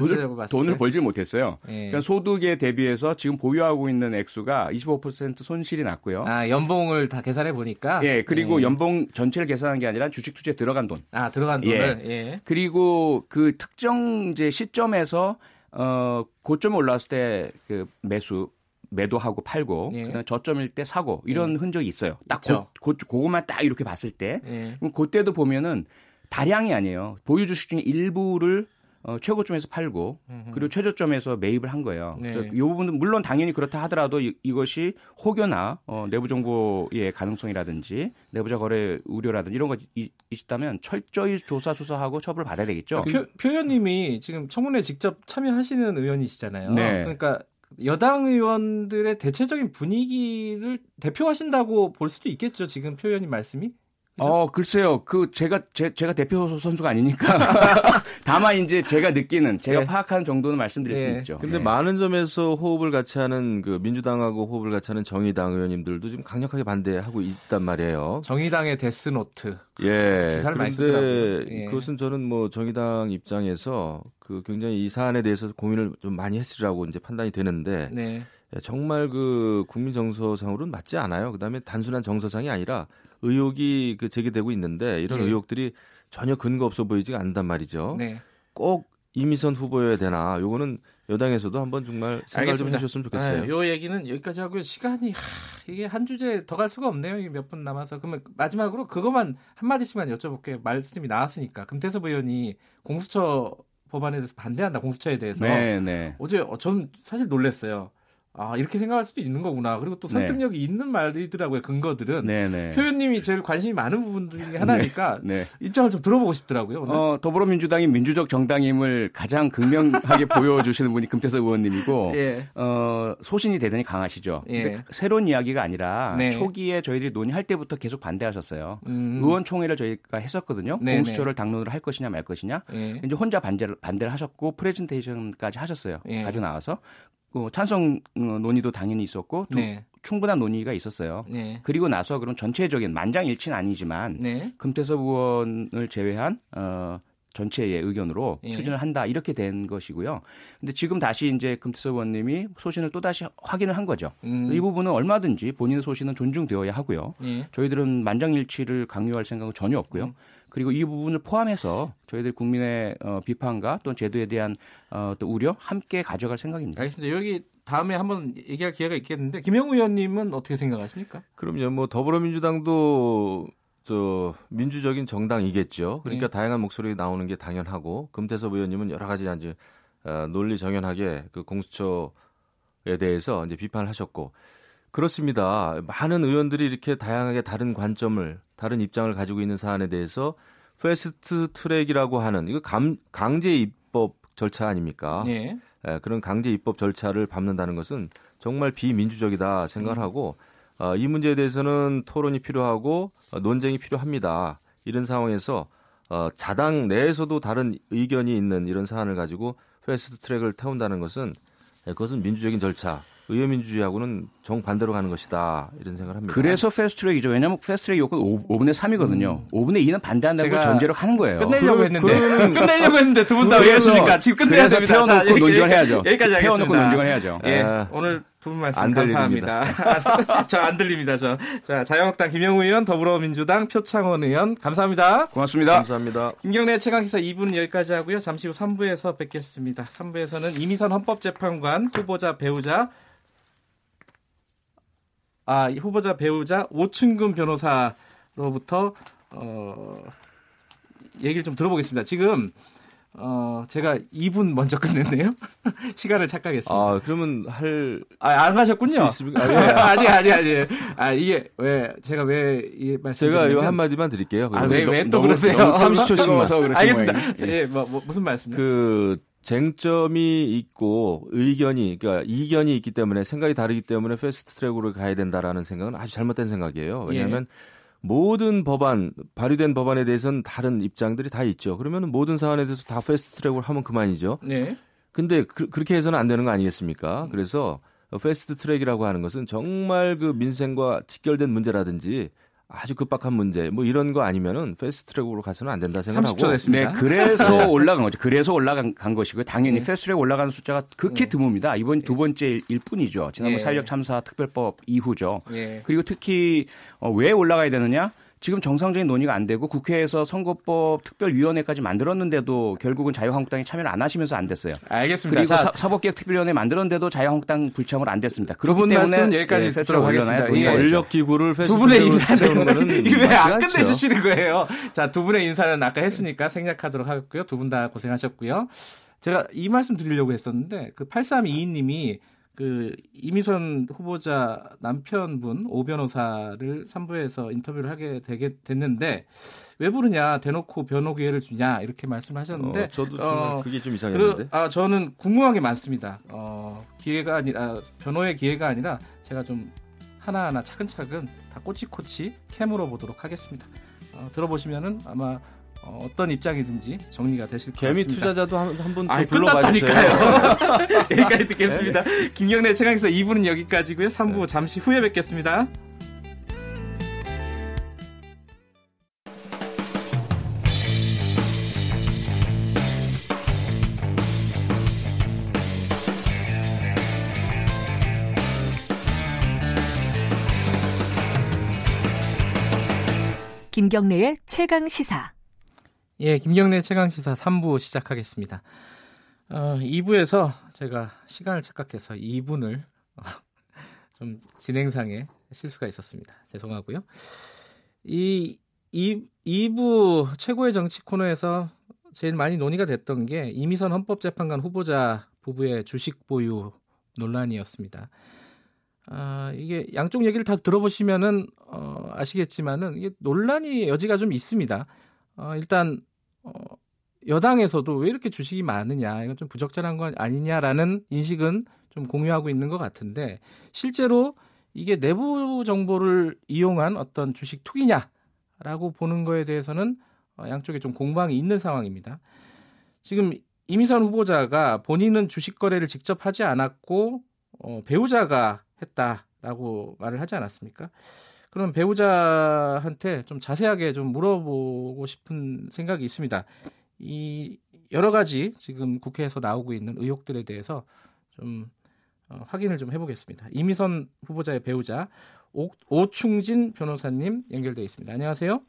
돈을, 돈을 벌지 못했어요. 예. 그러니까 소득에 대비해서 지금 보유하고 있는 액수가 25% 손실이 났고요. 아 연봉을 다 계산해 보니까. 예 그리고 예. 연봉 전체를 계산한 게 아니라 주식 투자에 들어간 돈. 아 들어간 돈을. 예. 예. 그리고 그 특정 이제 시점에서 어 고점에 올라왔을 때 그 매수 매도하고 팔고 예. 그다음 저점일 때 사고 이런 예. 흔적이 있어요. 딱 고, 고, 그거만 딱 이렇게 봤을 때 예. 그럼 그때도 보면은 다량이 아니에요. 보유 주식 중에 일부를 어, 최고점에서 팔고 그리고 최저점에서 매입을 한 거예요. 네. 이 부분은 물론 당연히 그렇다 하더라도 이, 것이 혹여나 어, 내부 정보의 가능성이라든지 내부자 거래 우려라든지 이런 거 이, 있다면 철저히 조사 수사하고 처벌을 받아야 되겠죠. 표, 표현님이 지금 청문회 직접 참여하시는 의원이시잖아요. 네. 그러니까 여당 의원들의 대체적인 분위기를 대표하신다고 볼 수도 있겠죠. 지금 표현님 말씀이. 어, 글쎄요. 그 제가 제, 제가 대표 선수가 아니니까 다만 이제 제가 느끼는 제가 네. 파악하는 정도는 말씀드릴 네. 수 있죠. 근데 네. 많은 점에서 호흡을 같이 하는 그 민주당하고 호흡을 같이 하는 정의당 의원님들도 지금 강력하게 반대하고 있단 말이에요. 정의당의 Death Note. 예. 그런데 예. 그것은 저는 뭐 정의당 입장에서 그 굉장히 이 사안에 대해서 고민을 좀 많이 했으리라고 이제 판단이 되는데 네. 정말 그 국민 정서상으로는 맞지 않아요. 그다음에 단순한 정서상이 아니라 의혹이 그 제기되고 있는데 이런 네. 의혹들이 전혀 근거 없어 보이지가 않단 말이죠. 네. 꼭 이미선 후보여야 되나? 요거는 여당에서도 한번 정말 생각을 좀 해주셨으면 좋겠어요. 네, 요 얘기는 여기까지 하고요. 시간이 하, 이게 한 주제 더 갈 수가 없네요. 이게 몇 분 남아서 그러면 마지막으로 그것만 한 마디씩만 여쭤볼게요. 말씀이 나왔으니까 금태섭 의원이 공수처 법안에 대해서 반대한다. 공수처에 대해서 네, 네. 어제 어, 전 사실 놀랐어요. 아 이렇게 생각할 수도 있는 거구나. 그리고 또 네. 설득력이 네. 있는 말이더라고요. 근거들은 네, 네. 표현님이 제일 관심이 많은 부분 중에 네. 하나니까 네. 입장을 좀 들어보고 싶더라고요. 오늘. 어, 더불어민주당이 민주적 정당임을 가장 극명하게 보여주시는 분이 금태섭 의원님이고 예. 어, 소신이 대단히 강하시죠. 예. 근데 새로운 이야기가 아니라 초기에 저희들이 논의할 때부터 계속 반대하셨어요. 음. 의원총회를 저희가 했었거든요. 공수처를 당론으로 할 것이냐 말 것이냐. 예. 이제 혼자 반대를 반대를 하셨고 프레젠테이션까지 하셨어요. 예. 가져 나와서 그 찬성 어, 논의도 당연히 있었고 또 네. 충분한 논의가 있었어요. 네. 그리고 나서 그런 전체적인 만장일치는 아니지만 네. 금태섭 의원을 제외한 어 전체의 의견으로 예. 추진을 한다 이렇게 된 것이고요. 근데 지금 다시 이제 금태섭 의원님이 소신을 또 다시 확인을 한 거죠. 음. 이 부분은 얼마든지 본인의 소신은 존중되어야 하고요. 예. 저희들은 만장일치를 강요할 생각은 전혀 없고요. 음. 그리고 이 부분을 포함해서 저희들 국민의 어, 비판과 또 제도에 대한 어, 또 우려 함께 가져갈 생각입니다. 알겠습니다. 여기 다음에 한번 얘기할 기회가 있겠는데 김영우 의원님은 어떻게 생각하십니까? 그럼요. 뭐 더불어민주당도 저 민주적인 정당이겠죠. 그러니까 네. 다양한 목소리 나오는 게 당연하고 금태섭 의원님은 여러 가지 이제 어, 논리 정연하게 그 공수처에 대해서 이제 비판을 하셨고 그렇습니다. 많은 의원들이 이렇게 다양하게 다른 관점을 다른 입장을 가지고 있는 사안에 대해서 fast track이라고 하는 이거 감, 강제 입법 절차 아닙니까? 예. 예, 그런 강제 입법 절차를 밟는다는 것은 정말 비민주적이다 생각을 음. 하고 어, 이 문제에 대해서는 토론이 필요하고 어, 논쟁이 필요합니다. 이런 상황에서 어, 자당 내에서도 다른 의견이 있는 이런 사안을 가지고 fast track을 태운다는 것은 예, 그것은 민주적인 절차 의회민주주의하고는 정반대로 가는 것이다 이런 생각을 합니다. 그래서 패스트트랙이죠. 왜냐하면 패스트트랙 요건 5, 분의 3이거든요. 음. 5분의 2는 반대한다는 걸 전제로 하는 거예요. 끝내려고 했는데 끝내려고 했는데 두 분 다 왜 했습니까? 지금 끝내야 됩니다. 태워놓고 논쟁을 해야죠. 여기까지 하겠습니다. 태워놓고 논쟁을 해야죠. 예, 아, 오늘 두 분 말씀 감사합니다. 저 안 들립니다. 저. 자, 자유한국당 김영우 의원, 더불어민주당 표창원 의원 감사합니다. 고맙습니다. 감사합니다. 김경래 최강기사 2부는 여기까지 하고요. 잠시 후 3부에서 뵙겠습니다. 3부에서는 이미선 헌법재판관 후보자 배우자 아, 후보자 배우자 오충진 변호사로부터 어, 얘기를 좀 들어보겠습니다. 지금 어, 제가 2분 먼저 끝냈네요. 시간을 착각했습니다. 아, 그러면 할. 아, 안 하셨군요. 아, 예. 아니, 아니, 아니. 아, 이게 왜, 제가 왜, 이 말씀. 제가 이 한마디만 드릴게요. 아, 왜, 왜 또 그러세요? 30초씩만. 알겠습니다. 예, 뭐, 뭐, 무슨 말씀이요? 그, 쟁점이 있고 의견이 그러니까 이견이 있기 때문에 생각이 다르기 때문에 fast track으로 가야 된다라는 생각은 아주 잘못된 생각이에요. 왜냐하면 예. 모든 법안 발의된 법안에 대해서는 다른 입장들이 다 있죠. 그러면 모든 사안에 대해서 다 fast track으로 하면 그만이죠. 네. 근데 그, 렇게 해서는 안 되는 거 아니겠습니까? 그래서 fast track이라고 하는 것은 정말 그 민생과 직결된 문제라든지 아주 급박한 문제 뭐 이런 거 아니면은 fast track으로 가서는 안 된다 생각하고 네 그래서 네. 올라간 거죠 그래서 올라간 간 것이고요 당연히 네. fast track 올라가는 숫자가 극히 네. 드뭅니다 이번 두 번째일 뿐이죠 지난번 네. 사회적 참사 특별법 이후죠 네. 그리고 특히 어, 왜 올라가야 되느냐 지금 정상적인 논의가 안 되고 국회에서 선거법 특별위원회까지 만들었는데도 결국은 자유한국당이 참여를 안 하시면서 안 됐어요. 알겠습니다. 그리고 자, 사법개혁 특별위원회 만들었는데도 자유한국당 불참을 안 됐습니다. 그렇기 때문에 여기까지 네, 듣도록 하겠습니다. 권력 기구를 두 분의 인사는 이게 왜안 끝내주시는 거예요? 자, 두 분의 인사는 아까 했으니까 생략하도록 하겠고요. 두 분 다 고생하셨고요. 제가 이 말씀 드리려고 했었는데 그 8322님이 그 이미선 후보자 남편분 오 변호사를 3부에서 인터뷰를 하게 되게 됐는데 왜 부르냐 대놓고 변호 기회를 주냐 이렇게 말씀하셨는데 어, 저도 좀 어, 그게 좀 이상했는데 그, 아 저는 궁금한 게 많습니다. 어, 기회가 아니라 변호의 기회가 아니라 제가 좀 하나하나 차근차근 다 꼬치꼬치 캐물어 보도록 하겠습니다. 어, 들어보시면은 아마 어, 어떤 입장이든지 정리가 되실 것 개미 같습니다. 투자자도 한번 아, 끝났다니까요. 여기까지 듣겠습니다. 네. 김경래 최강에서 2부는 여기까지고요. 3부 네. 잠시 후에 뵙겠습니다. 김경래의 최강 시사. 예, 김경래 최강 시사 3부 시작하겠습니다. 어, 2부에서 제가 시간을 착각해서 2분을 어, 좀 진행상에 실수가 있었습니다. 죄송하고요. 이, 이 2부 최고의 정치 코너에서 제일 많이 논의가 됐던 게 이미선 헌법재판관 후보자 부부의 주식 보유 논란이었습니다. 아, 이게 양쪽 얘기를 다 들어보시면은 어, 아시겠지만은 이게 논란이 여지가 좀 있습니다. 어, 일단 어, 여당에서도 왜 이렇게 주식이 많으냐, 이건 좀 부적절한 건 아니냐라는 인식은 좀 공유하고 있는 것 같은데 실제로 이게 내부 정보를 이용한 어떤 주식 투기냐라고 보는 거에 대해서는 어, 양쪽에 좀 공방이 있는 상황입니다. 지금 이미선 후보자가 본인은 주식 거래를 직접 하지 않았고 어, 배우자가 했다라고 말을 하지 않았습니까? 그럼 배우자한테 좀 자세하게 좀 물어보고 싶은 생각이 있습니다. 이 여러 가지 지금 국회에서 나오고 있는 의혹들에 대해서 좀 어, 확인을 좀 해보겠습니다. 이미선 후보자의 배우자 오, 오충진 변호사님 연결돼 있습니다. 안녕하세요.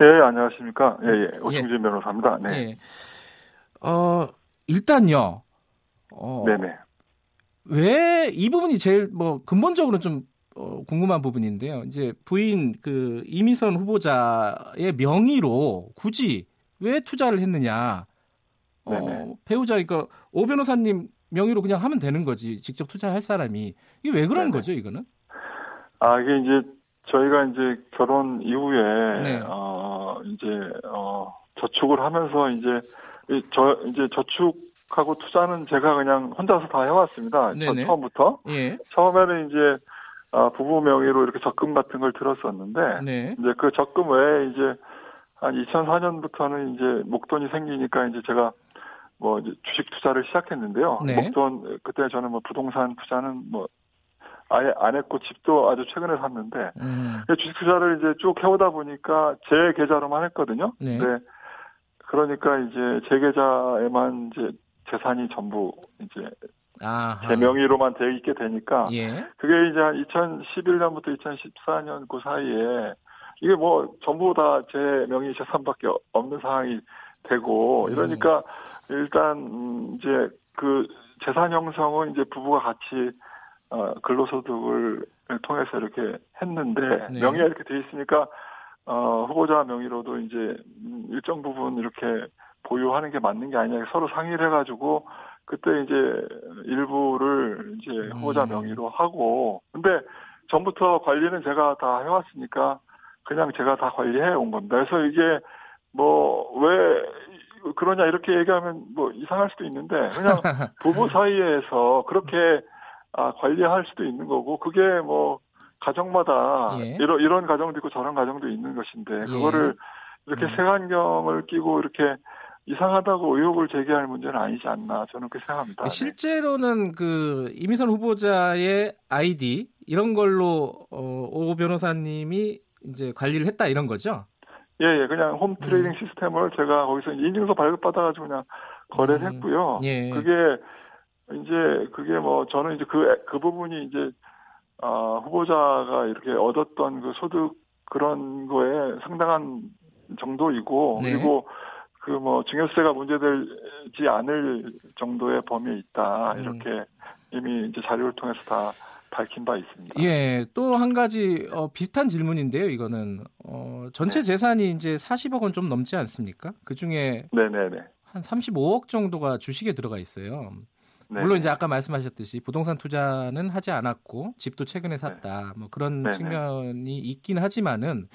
네, 안녕하십니까. 예, 예. 오충진 예. 변호사입니다. 네. 예. 어, 일단요. 어, 네네. 왜 이 부분이 제일 뭐 근본적으로 좀 어, 궁금한 부분인데요. 이제 부인 그 이미선 후보자의 명의로 굳이 왜 투자를 했느냐? 어, 배우자니까 오 변호사님 명의로 그냥 하면 되는 거지. 직접 투자할 사람이 이게 왜 그런 네네. 거죠? 이거는? 아 이게 이제 저희가 이제 결혼 이후에 네. 어 이제 어 저축을 하면서 이제 저 이제 저축 하고 투자는 제가 그냥 혼자서 다 해왔습니다. 처음부터. 예. 처음에는 이제 아, 부부 명의로 이렇게 적금 같은 걸 들었었는데 네. 이제 그 적금 외에 이제 한 2004년부터는 이제 목돈이 생기니까 이제 제가 뭐 이제 주식 투자를 시작했는데요. 네. 목돈 그때 저는 뭐 부동산 투자는 뭐 아예 안 했고 집도 아주 최근에 샀는데 음. 주식 투자를 이제 쭉 해오다 보니까 제 계좌로만 했거든요. 네. 네. 그러니까 이제 제 계좌에만 이제 재산이 전부 이제 아하. 제 명의로만 되어 있게 되니까 예. 그게 이제 한 2011년부터 2014년 그 사이에 이게 뭐 전부 다 제 명의 재산밖에 없는 상황이 되고 음. 이러니까 음. 일단 음 이제 그 재산 형성은 이제 부부가 같이 어 근로소득을 통해서 이렇게 했는데 네. 명의가 이렇게 돼 있으니까 어 후보자 명의로도 이제 일정 부분 이렇게 보유하는 게 맞는 게 아니냐 서로 상의를 해가지고 그때 이제 일부를 이제 음. 후보자 명의로 하고 근데 전부터 관리는 제가 다 해왔으니까 그냥 제가 다 관리해 온 겁니다. 그래서 이게 뭐 왜 그러냐 이렇게 얘기하면 뭐 이상할 수도 있는데 그냥 부부 사이에서 그렇게 아, 관리할 수도 있는 거고 그게 뭐 가정마다 예. 이런 이런 가정도 있고 저런 가정도 있는 것인데 예. 그거를 이렇게 음. 색안경을 끼고 이렇게 이상하다고 의혹을 제기할 문제는 아니지 않나 저는 그렇게 생각합니다. 네. 실제로는 그 이미선 후보자의 아이디 이런 걸로 어, 오 변호사님이 이제 관리를 했다 이런 거죠? 예, 예, 그냥 home trading 음. 시스템을 제가 거기서 인증서 발급받아가지고 그냥 거래를 음. 했고요. 예. 그게 이제 그게 뭐 저는 이제 그, 그 부분이 이제 아, 후보자가 이렇게 얻었던 그 소득 그런 거에 상당한 정도이고 네. 그리고 그 뭐 증여세가 문제되지 않을 정도의 범위에 있다 음. 이렇게 음. 이미 이제 자료를 통해서 다 밝힌 바 있습니다. 예, 또 한 가지 어, 비슷한 질문인데요. 이거는 어, 전체 네. 재산이 이제 40억 원 좀 넘지 않습니까? 그 중에 네네네. 한 35억 정도가 주식에 들어가 있어요. 네 물론 이제 아까 말씀하셨듯이 부동산 투자는 하지 않았고 집도 최근에 샀다. 네. 뭐 그런 네네. 측면이 있긴 하지만은.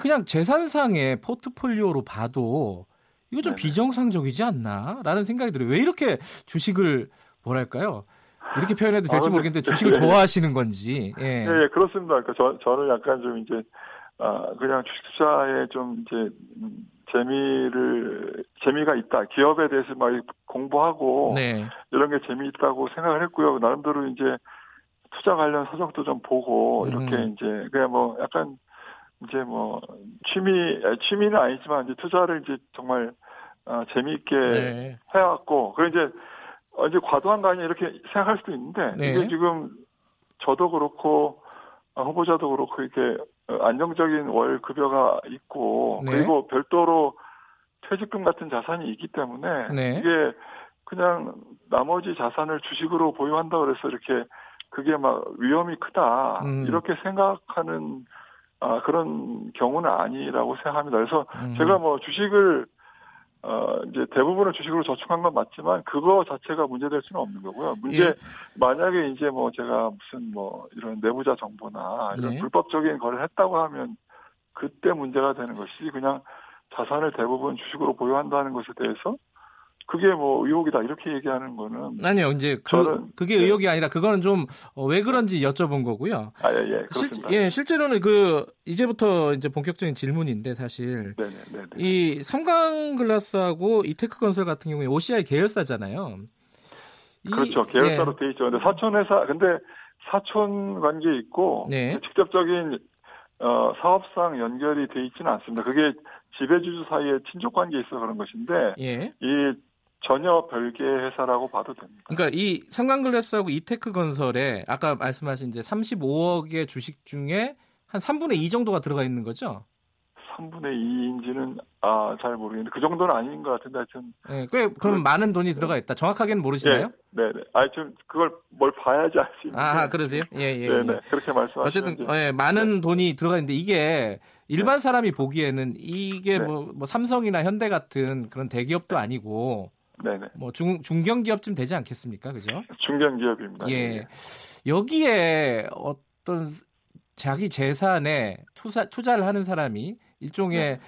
그냥 재산상의 포트폴리오로 봐도 이거 좀 네네. 비정상적이지 않나라는 생각이 들어요. 왜 이렇게 주식을 뭐랄까요? 이렇게 표현해도 될지 아, 모르겠는데 주식을 네. 좋아하시는 건지. 예. 네, 그렇습니다. 그러니까 저, 저는 약간 좀 이제 아, 그냥 주식 투자에 좀 이제 재미를 재미가 있다. 기업에 대해서 막 공부하고 네. 이런 게 재미있다고 생각을 했고요. 나름대로 이제 투자 관련 서적도 좀 보고 이렇게 음. 이제 그냥 뭐 약간 이제 뭐 취미 취미는 아니지만 이제 투자를 이제 정말 어, 재미있게 네. 해왔고 그리고 이제 어, 이제 과도한 거 아니냐 이렇게 생각할 수도 있는데 네. 이게 지금 저도 그렇고 어, 후보자도 그렇고 이렇게 안정적인 월 급여가 있고 네. 그리고 별도로 퇴직금 같은 자산이 있기 때문에 네. 이게 그냥 나머지 자산을 주식으로 보유한다 그래서 이렇게 그게 막 위험이 크다 음. 이렇게 생각하는 아, 그런 경우는 아니라고 생각합니다. 그래서 음. 제가 뭐 주식을 어, 이제 대부분을 주식으로 저축한 건 맞지만 그거 자체가 문제될 수는 없는 거고요. 문제 예. 만약에 이제 뭐 제가 무슨 뭐 이런 내부자 정보나 이런 네. 불법적인 거래를 했다고 하면 그때 문제가 되는 것이 그냥 자산을 대부분 주식으로 보유한다는 것에 대해서 그게 뭐 의혹이다 이렇게 얘기하는 거는 아니요 이제 그, 저는, 그게 네. 의혹이 아니라 그거는 좀왜 어, 그런지 여쭤본 거고요. 아예 예, 실, 예 실제로는 그 이제부터 이제 본격적인 질문인데 사실 네네, 네네. 이 삼광글라스하고 이테크건설 같은 경우에 OCI 계열사잖아요. 이, 그렇죠 계열사로 예. 돼 있죠. 근데 사촌 회사 근데 사촌 관계 있고 네. 직접적인 어, 사업상 연결이 돼 있지는 않습니다. 그게 지배주주 사이에 친족 관계에 있어 그런 것인데 예. 이 전혀 별개의 회사라고 봐도 됩니다. 그러니까 이 삼강글래스하고 이테크 건설에 아까 말씀하신 이제 35억의 주식 중에 한 3분의 2 정도가 들어가 있는 거죠? 3분의 2인지는 아, 잘 모르겠는데 그 정도는 아닌 것 같은데 하여튼 네, 꽤 그럼 그, 많은 돈이 들어가 있다. 정확하게는 모르시나요? 네, 네. 아, 좀 그걸 뭘 봐야지 알 수 있는데. 아, 그러세요? 예, 예. 네, 네. 그렇게 말씀하시는 어쨌든 예, 많은 네. 돈이 들어가 있는데 이게 일반 네. 사람이 보기에는 이게 네. 뭐, 뭐 삼성이나 현대 같은 그런 대기업도 아니고 네네. 뭐 중, 중견기업쯤 되지 않겠습니까? 그죠? 중견기업입니다. 예. 네. 여기에 어떤 자기 재산에 투자, 투자를 하는 사람이 일종의 네.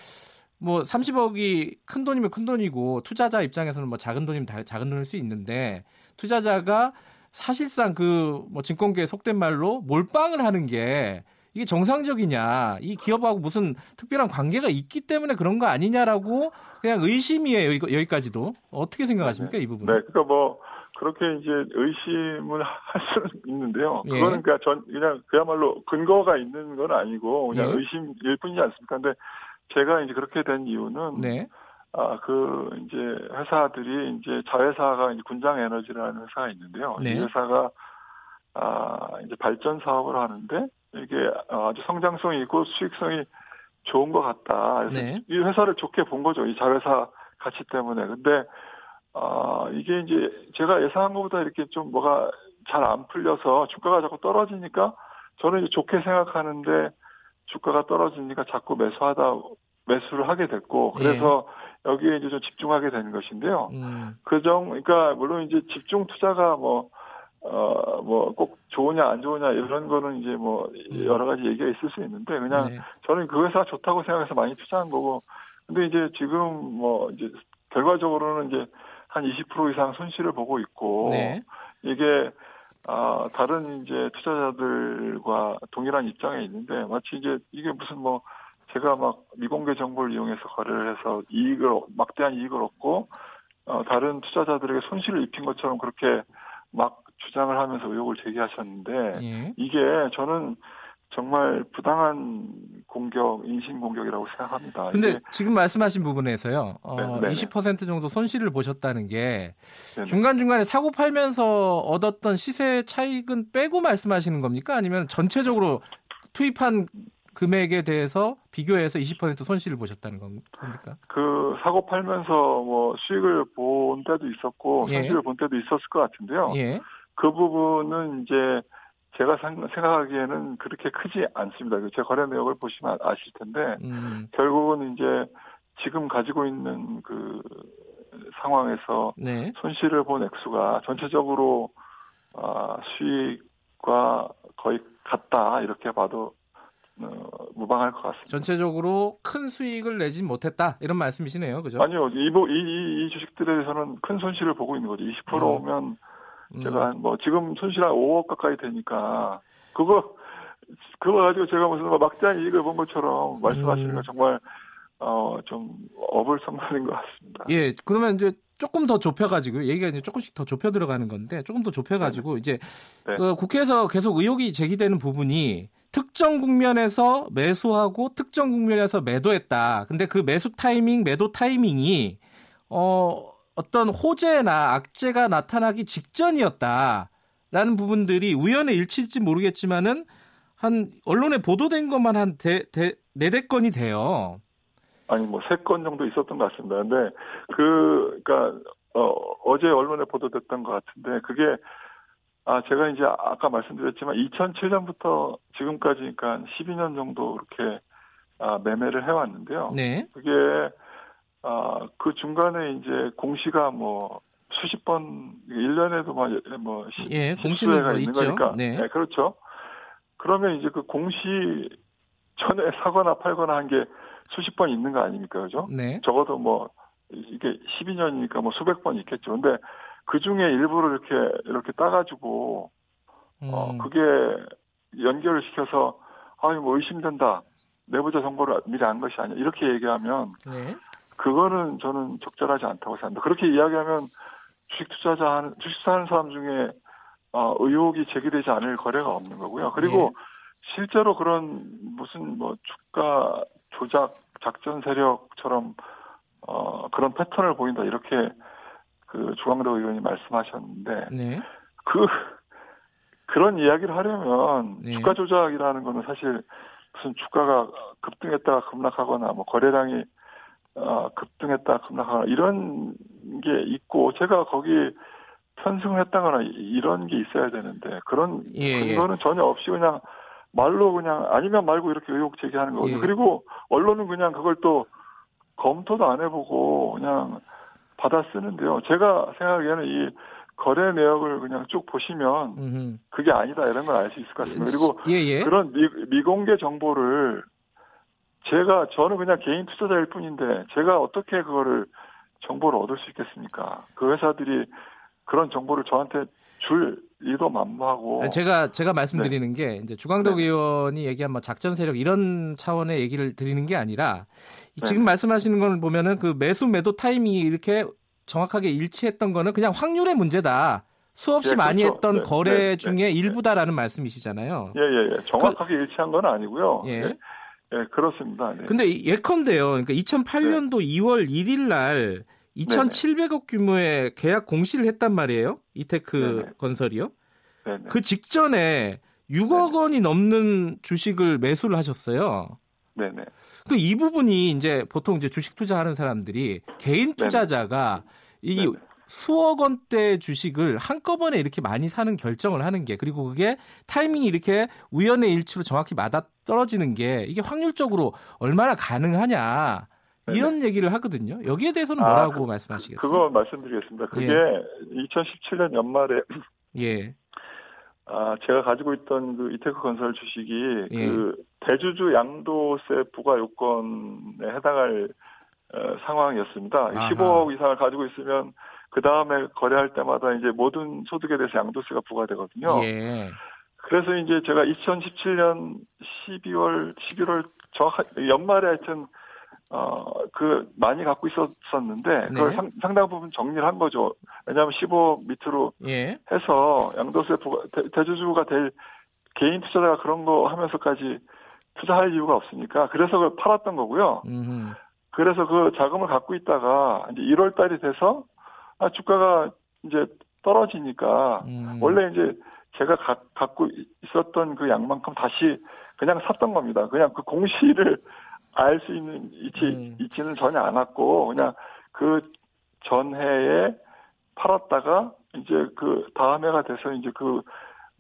뭐 30억이 큰 돈이면 큰 돈이고 투자자 입장에서는 뭐 작은 돈이면 작은 돈일 수 있는데 투자자가 사실상 그 뭐 증권계에 속된 말로 몰빵을 하는 게 이게 정상적이냐 이 기업하고 무슨 특별한 관계가 있기 때문에 그런 거 아니냐라고 그냥 의심이에요 여기, 까지도 어떻게 생각하십니까 이 부분? 네, 그러니까 뭐 그렇게 이제 의심을 할 수는 있는데요. 예. 그거는 그냥 전 그냥 그야말로 근거가 있는 건 아니고 그냥 예. 의심일 뿐이지 않습니까? 근데 제가 이제 그렇게 된 이유는 네. 아, 그, 이제, 회사들이, 이제, 자회사가 이제 군장 에너지라는 회사가 있는데요. 네. 이 회사가, 아, 이제 발전 사업을 하는데, 이게 아주 성장성이 있고 수익성이 좋은 것 같다. 그래서 네. 이 회사를 좋게 본 거죠. 이 자회사 가치 때문에. 근데, 아, 이게 이제 제가 예상한 것보다 이렇게 좀 뭐가 잘 안 풀려서 주가가 자꾸 떨어지니까 저는 이제 좋게 생각하는데 주가가 떨어지니까 자꾸 매수하다 매수를 하게 됐고 예. 그래서 예. 여기에 이제 좀 집중하게 되는 것인데요. 음. 그정 그러니까 물론 이제 집중 투자가 뭐 어, 뭐, 꼭 좋으냐, 안 좋으냐, 이런 거는 이제 뭐, 음. 여러 가지 얘기가 있을 수 있는데, 그냥 네. 저는 그 회사 좋다고 생각해서 많이 투자한 거고, 근데 이제 지금 뭐, 이제, 결과적으로는 이제 한 20% 이상 손실을 보고 있고, 네. 이게, 아, 다른 이제 투자자들과 동일한 입장에 있는데 마치 이제 이게 무슨 뭐 제가 막 미공개 정보를 이용해서 거래를 해서 이익을 막대한 이익을 얻고 어, 다른 투자자들에게 손실을 입힌 것처럼 그렇게 막 주장을 하면서 의혹을 제기하셨는데 예. 이게 저는 정말 부당한 공격, 인신 공격이라고 생각합니다. 근데 지금 말씀하신 부분에서요, 어, 네, 20% 정도 손실을 보셨다는 게 중간중간에 사고 팔면서 얻었던 시세 차익은 빼고 말씀하시는 겁니까? 아니면 전체적으로 투입한 금액에 대해서 비교해서 20% 손실을 보셨다는 겁니까? 그 사고 팔면서 뭐 수익을 본 때도 있었고 예. 손실을 본 때도 있었을 것 같은데요. 예. 그 부분은 이제 제가 생각하기에는 그렇게 크지 않습니다. 제 거래 내역을 보시면 아실 텐데 음. 결국은 이제 지금 가지고 있는 그 상황에서 네. 손실을 본 액수가 전체적으로 어, 수익과 거의 같다 이렇게 봐도 어, 무방할 것 같습니다. 전체적으로 큰 수익을 내진 못했다 이런 말씀이시네요, 그죠? 아니요, 이, 이, 이 주식들에 대해서는 큰 손실을 보고 있는 거죠. 20%면 음. 제가 뭐 지금 손실 한 5억 가까이 되니까 그거 그거 가지고 제가 무슨 뭐 막장 이익을 본 것처럼 말씀하시는 거 음. 정말 어, 좀 어불성설인 것 같습니다. 예, 그러면 이제 조금 더 좁혀가지고 얘기가 이제 조금씩 더 좁혀 들어가는 건데 조금 더 좁혀가지고 네. 이제 네. 그 국회에서 계속 의혹이 제기되는 부분이 특정 국면에서 매수하고 특정 국면에서 매도했다. 근데 그 매수 타이밍, 매도 타이밍이 어 어떤 호재나 악재가 나타나기 직전이었다라는 부분들이 우연의 일치일지 모르겠지만은 한 언론에 보도된 것만 한 대, 대, 네대 건이 돼요. 아니 뭐 세 건 정도 있었던 것 같습니다. 근데 그 그러니까 어, 어제 언론에 보도됐던 것 같은데 그게 아 제가 이제 아까 말씀드렸지만 2007년부터 지금까지니까 12년 정도 이렇게 아, 매매를 해왔는데요. 네. 그게 아, 그 중간에 이제 공시가 뭐 수십 번 1년에도 막뭐 예, 공시가 뭐 있는 있죠. 거니까. 네. 네, 그렇죠. 그러면 이제 그 공시 전에 사거나 팔거나 한 게 수십 번 있는 거 아닙니까? 그죠? 네. 적어도 뭐 이게 12년이니까 뭐 수백 번 있겠죠. 근데 그 중에 일부를 이렇게 이렇게 따가지고 어, 음. 어 그게 연결을 시켜서 아유 뭐 의심된다 내부자 정보를 미리 안 것이 아니야 이렇게 얘기하면 네. 그거는 저는 적절하지 않다고 생각합니다. 그렇게 이야기하면 주식 투자자 하는 주식 사는 사람 중에 어, 의혹이 제기되지 않을 거래가 없는 거고요. 그리고 네. 실제로 그런 무슨 뭐 주가 조작 작전 세력처럼 어, 그런 패턴을 보인다 이렇게 그 주광덕 의원이 말씀하셨는데 네. 그 그런 이야기를 하려면 네. 주가 조작이라는 거는 사실 무슨 주가가 급등했다가 급락하거나 뭐 거래량이 어, 급등했다 급락하거나 이런 게 있고 제가 거기 편승을 했다거나 이런 게 있어야 되는데 그런 예, 예. 근거는 예. 전혀 없이 그냥 말로 그냥 아니면 말고 이렇게 의혹 제기하는 거거든요. 예. 그리고 언론은 그냥 그걸 또 검토도 안 해보고 그냥 받아 쓰는데요. 제가 생각하기에는 이 거래 내역을 그냥 쭉 보시면 그게 아니다 이런 걸 알 수 있을 것 같습니다. 그리고 예, 예. 그런 미, 미공개 정보를 제가 저는 그냥 개인 투자자일 뿐인데 제가 어떻게 그거를 정보를 얻을 수 있겠습니까? 그 회사들이 그런 정보를 저한테 줄 일도 만무하고. 제가 제가 말씀드리는 네. 게 이제 주광덕 네. 의원이 얘기한 뭐 작전 세력 이런 차원의 얘기를 드리는 게 아니라 네. 지금 말씀하시는 걸 보면은 그 매수 매도 타이밍이 이렇게 정확하게 일치했던 거는 그냥 확률의 문제다. 수없이 예, 많이 그렇죠. 했던 네, 거래 네, 네, 중에 일부다라는 말씀이시잖아요. 예, 예, 예. 정확하게 그, 일치한 건 아니고요. 예. 예, 예 그렇습니다. 네. 근데 예컨대요. 그러니까 2008년도 2월 1일 날 2,700억 규모의 계약 공시를 했단 말이에요. 이테크 네네. 건설이요. 네네. 그 직전에 6억 네네. 원이 넘는 주식을 매수를 하셨어요. 네네. 그 이 부분이 이제 보통 이제 주식 투자하는 사람들이 개인 투자자가 이 수억 원대 주식을 한꺼번에 이렇게 많이 사는 결정을 하는 게 그리고 그게 타이밍이 이렇게 우연의 일치로 정확히 맞아 떨어지는 게 이게 확률적으로 얼마나 가능하냐 이런 얘기를 하거든요. 여기에 대해서는 아, 뭐라고 아, 말씀하시겠어요? 그거 말씀드리겠습니다. 그게 예. 2017년 연말에 예. 아, 제가 가지고 있던 그 이테크 건설 주식이 예. 그 대주주 양도세 부과 요건에 해당할 어, 상황이었습니다. 아하. 15억 이상을 가지고 있으면 그 다음에 거래할 때마다 이제 모든 소득에 대해서 양도세가 부과되거든요. 예. 그래서 이제 제가 2017년 12월, 11월 정확 연말에 하여튼 어, 그, 많이 갖고 있었었는데, 그걸 네. 상, 상당 부분 정리를 한 거죠. 왜냐하면 15 밑으로 예. 해서 양도세 부가, 대, 주주가 될 개인 투자자가 그런 거 하면서까지 투자할 이유가 없으니까, 그래서 그걸 팔았던 거고요. 음흠. 그래서 그 자금을 갖고 있다가, 이제 1월 달이 돼서, 아, 주가가 이제 떨어지니까, 음. 원래 이제 제가 가, 갖고 있었던 그 양만큼 다시 그냥 샀던 겁니다. 그냥 그 공시를 알 수 있는 이치 음. 이치는 전혀 않았고 그냥 그 전해에 팔았다가 이제 그 다음 해가 돼서 이제 그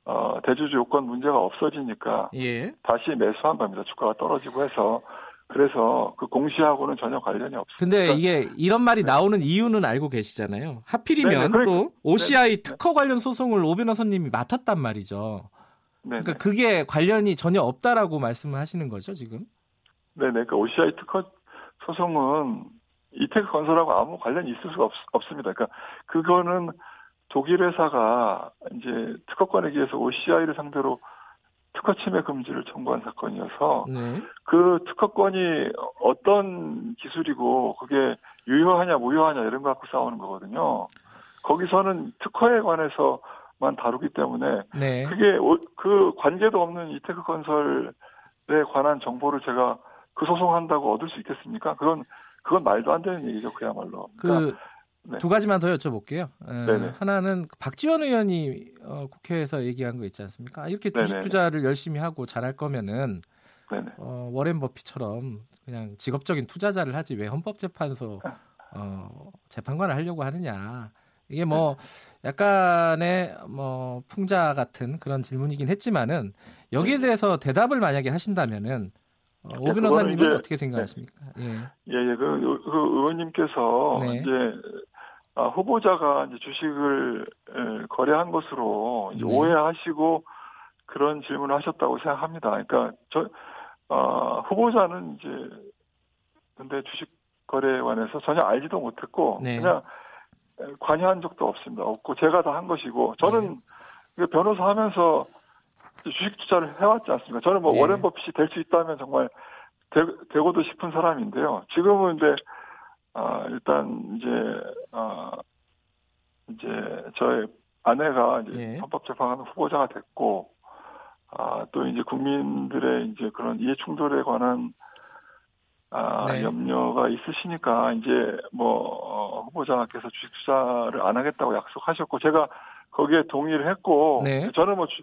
어, 대주주 요건 문제가 없어지니까 예. 다시 매수한 겁니다. 주가가 떨어지고 해서 그래서 그 공시하고는 전혀 관련이 없습니다. 근데 그러니까 이게 이런 말이 네. 나오는 이유는 알고 계시잖아요. 하필이면 네네, 그러니까, 또 OCI 네. 특허 관련 소송을 오 변호사님이 맡았단 말이죠. 네네. 그러니까 그게 관련이 전혀 없다라고 말씀을 하시는 거죠, 지금? 네네. 그러니까 OCI 특허 소송은 이테크 건설하고 아무 관련이 있을 수가 없, 습니다 그러니까 그거는 독일 회사가 이제 특허권에 기해서 OCI를 상대로 특허 침해 금지를 청구한 사건이어서 네. 그 특허권이 어떤 기술이고 그게 유효하냐 무효하냐 이런 거 갖고 싸우는 거거든요. 거기서는 특허에 관해서만 다루기 때문에 네. 그게 그 관계도 없는 이테크 건설에 관한 정보를 제가 그 소송한다고 얻을 수 있겠습니까? 그건 그건 말도 안 되는 얘기죠, 그야말로. 그러니까 네. 두 가지만 더 여쭤볼게요. 에, 하나는 박지원 의원이 어, 국회에서 얘기한 거 있지 않습니까? 이렇게 주식 네네. 투자를 열심히 하고 잘할 거면은 어, 워렌 버핏처럼 그냥 직업적인 투자자를 하지 왜 헌법재판소 어, 재판관을 하려고 하느냐. 이게 뭐 네. 약간의 뭐 풍자 같은 그런 질문이긴 했지만은 여기에 네. 대해서 대답을 만약에 하신다면은 어, 오 변호사님은 어떻게 생각하십니까? 네. 예, 예, 예. 그, 그 의원님께서 네. 이제 아, 후보자가 이제 주식을 거래한 것으로 네. 오해하시고 그런 질문을 하셨다고 생각합니다. 그러니까 저 어, 후보자는 이제 근데 주식 거래에 관해서 전혀 알지도 못했고 네. 그냥 관여한 적도 없습니다. 없고 제가 다 한 것이고 저는 네. 변호사 하면서 주식 투자를 해왔지 않습니까? 저는 뭐 네. 워렌 버핏이 될 수 있다면 정말 되, 되고도 싶은 사람인데요. 지금은 이제 아, 일단 이제 아, 이제 저의 아내가 이제 예. 헌법재판관 후보자가 됐고 아, 또 이제 국민들의 이제 그런 이해 충돌에 관한 아, 네. 염려가 있으시니까 이제 뭐 어, 후보자께서 주식 투자를 안 하겠다고 약속하셨고 제가 거기에 동의를 했고 네. 저는 뭐 주,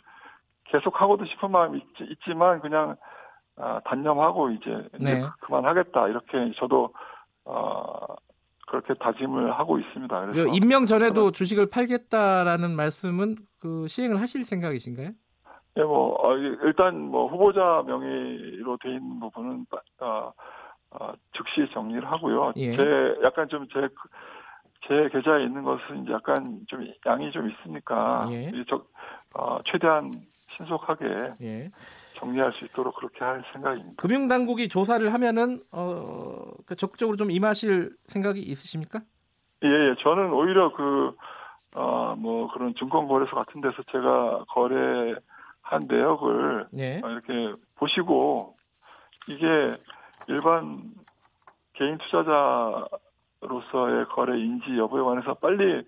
계속 하고도 싶은 마음이 있, 지만 그냥 아, 단념하고 이제, 네. 이제 그만하겠다 이렇게 저도 어, 그렇게 다짐을 하고 있습니다. 그래서 임명 전에도 주식을 팔겠다라는 말씀은 그 시행을 하실 생각이신가요? 예, 뭐 어, 일단 뭐 후보자 명의로 돼 있는 부분은 어, 어, 즉시 정리를 하고요. 예. 제 약간 좀제제 계좌에 있는 것은 약간 좀 양이 좀 있으니까 예. 저, 어, 최대한 신속하게 예. 정리할 수 있도록 그렇게 할 생각입니다. 금융당국이 조사를 하면은 어, 그 적극적으로 좀 임하실 생각이 있으십니까? 예, 예. 저는 오히려 그, 어, 뭐 그런 증권거래소 같은 데서 제가 거래한 내역을 예. 이렇게 보시고 이게 일반 개인 투자자로서의 거래 인지 여부에 관해서 빨리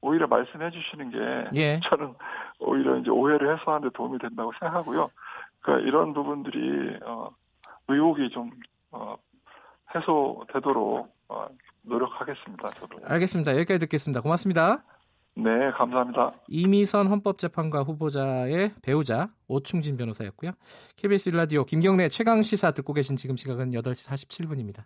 오히려 말씀해 주시는 게 예. 저는 오히려 이제 오해를 해소하는 데 도움이 된다고 생각하고요. 그러니까 이런 부분들이 어, 의혹이 좀 어, 해소되도록 어, 노력하겠습니다. 저도. 알겠습니다. 여기까지 듣겠습니다. 고맙습니다. 네, 감사합니다. 이미선 헌법재판관 후보자의 배우자 오충진 변호사였고요. KBS 라디오 김경래 최강 시사 듣고 계신 지금 시각은 8시 47분입니다.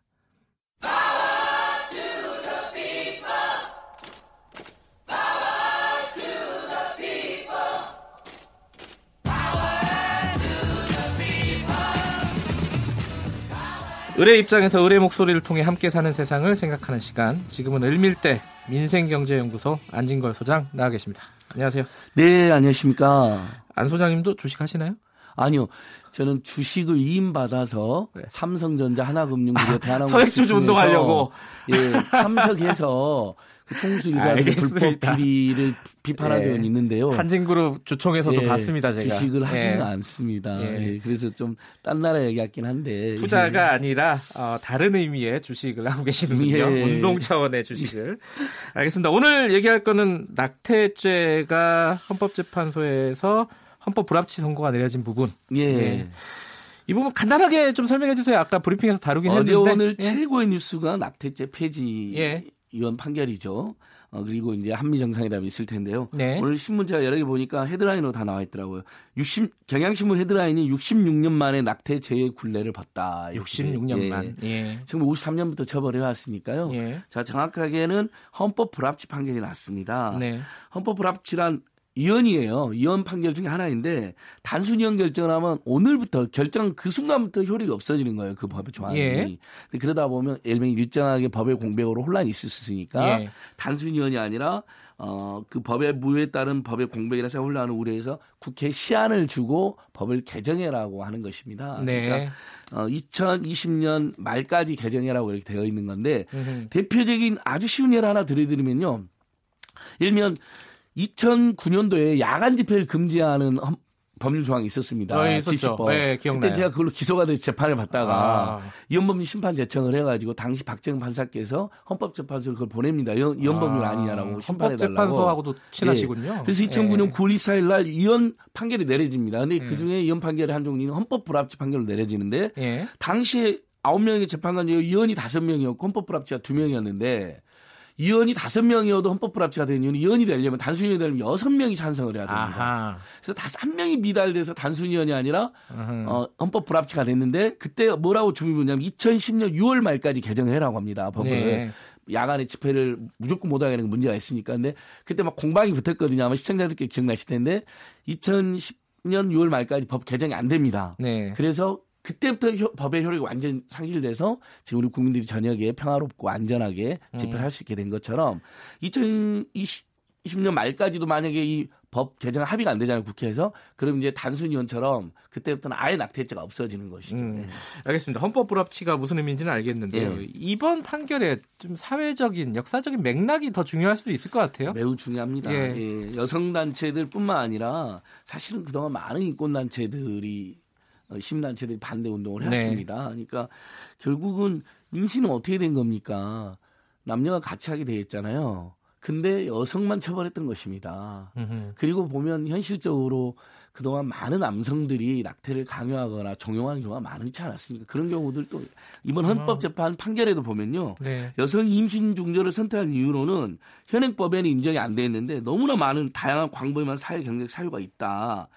의뢰 입장에서 의뢰 목소리를 통해 함께 사는 세상을 생각하는 시간. 지금은 을밀대 민생경제연구소 안진걸 소장 나와 계십니다. 안녕하세요. 네, 안녕하십니까. 안 소장님도 주식 하시나요? 아니요. 저는 주식을 위임받아서 네. 삼성전자 하나금융그룹 대한항공 서액주주 운동하려고 예, 참석해서 그 총수 일가의 불법 비리를 적은 예. 있는데요. 한진그룹 주총에서도 예. 봤습니다, 제가. 주식을 예. 하지는 않습니다. 예. 예. 그래서 좀 딴 나라 얘기 같긴 한데. 투자가 아니라 어, 다른 의미의 주식을 하고 계시는군요. 예. 운동 차원의 주식을. 알겠습니다. 오늘 얘기할 거는 낙태죄가 헌법재판소에서 헌법 불합치 선고가 내려진 부분. 예. 이 부분 간단하게 좀 설명해 주세요. 아까 브리핑에서 다루긴 했는데. 오늘 최고의 뉴스가 낙태죄 폐지 위원 판결이죠. 어, 그리고 이제 한미 정상회담이 있을 텐데요. 네. 오늘 신문 제가 여러 개 보니까 헤드라인으로 다 나와 있더라고요. 60 경향신문 헤드라인이 66년 만에 낙태 제외 굴레를 봤다. 66년 만. 예. 예. 지금 53년부터 처벌해 왔으니까요. 예. 자 정확하게는 헌법 불합치 판결이 났습니다. 네. 헌법 불합치란 위헌이에요. 위헌 판결 중에 하나인데 단순 위헌 결정을 하면 오늘부터 결정 그 순간부터 효력이 없어지는 거예요. 그 법의 조항이. 예. 그러다 보면 예를 들면 일정하게 법의 공백으로 혼란이 있을 수 있으니까 예. 단순 위헌이 아니라 어, 그 법의 무효에 따른 법의 공백이라 서 혼란을 우려해서 국회에 시한을 주고 법을 개정해라고 하는 것입니다. 네. 그러니까 어, 2020년 말까지 개정해라고 이렇게 되어 있는 건데 음흠. 대표적인 아주 쉬운 예를 하나 드려드리면요. 일면 2009년도에 야간 집회를 금지하는 법률 조항이 있었습니다. 어, 있었죠. 네, 기억나요. 그때 제가 그걸로 기소가 돼서 재판을 받다가 아. 이혼법률 심판 제청을 해가지고 당시 박정희 판사께서 헌법재판소를 그걸 보냅니다. 이혼법률 아. 니냐라고 심판해달라고. 헌법재판소하고도 친하시군요. 예. 그래서 2009년 예. 9월 24일 날 이혼 판결이 내려집니다. 근데 예. 그중에 이혼 판결의 한 종류는 헌법 불합치 판결로 내려지는데 예. 당시에 9명의 재판관 중에 이혼이 5명이었고 헌법 불합치가 2명이었는데 이원이 다섯 명이어도 헌법 불합치가 되는 이유는 이원이 되려면 단순히 되려면 여섯 명이 찬성을 해야 됩니다. 아하. 그래서 다섯 한 명이 미달돼서 단순 이원이 아니라 어, 헌법 불합치가 됐는데 그때 뭐라고 주문이 뭐냐면 2010년 6월 말까지 개정해라고 합니다. 법을. 네. 야간에 집회를 무조건 못하게 하는 문제가 있으니까. 근데 그때 막 공방이 붙었거든요. 아마 시청자들께 기억나실 텐데 2010년 6월 말까지 법 개정이 안 됩니다. 네. 그래서 그때부터 효, 법의 효력이 완전 상실돼서 지금 우리 국민들이 저녁에 평화롭고 안전하게 집회를 음. 할수 있게 된 것처럼 2020년 말까지도 만약에 이 법 개정 합의가 안 되잖아요 국회에서 그럼 이제 단순 위원처럼 그때부터는 아예 낙태죄가 없어지는 것이죠. 음. 네. 알겠습니다. 헌법 불합치가 무슨 의미인지는 알겠는데요. 네. 이번 판결에 좀 사회적인 역사적인 맥락이 더 중요할 수도 있을 것 같아요. 매우 중요합니다. 예. 예. 여성 단체들뿐만 아니라 사실은 그동안 많은 인권 단체들이 어, 시민단체들이 반대 운동을 네. 해왔습니다. 네. 그러니까 결국은 임신은 어떻게 된 겁니까? 남녀가 같이 하게 돼 있잖아요. 근데 여성만 처벌했던 것입니다. 으흠. 그리고 보면 현실적으로 그동안 많은 남성들이 낙태를 강요하거나 종용하는 경우가 많지 않았습니까? 그런 경우들도 이번 헌법재판 판결에도 보면요. 네. 여성 임신 중절을 선택한 이유로는 현행법에는 인정이 안 돼 있는데 너무나 많은 다양한 광범위한 사회 경제적 사유가 있다.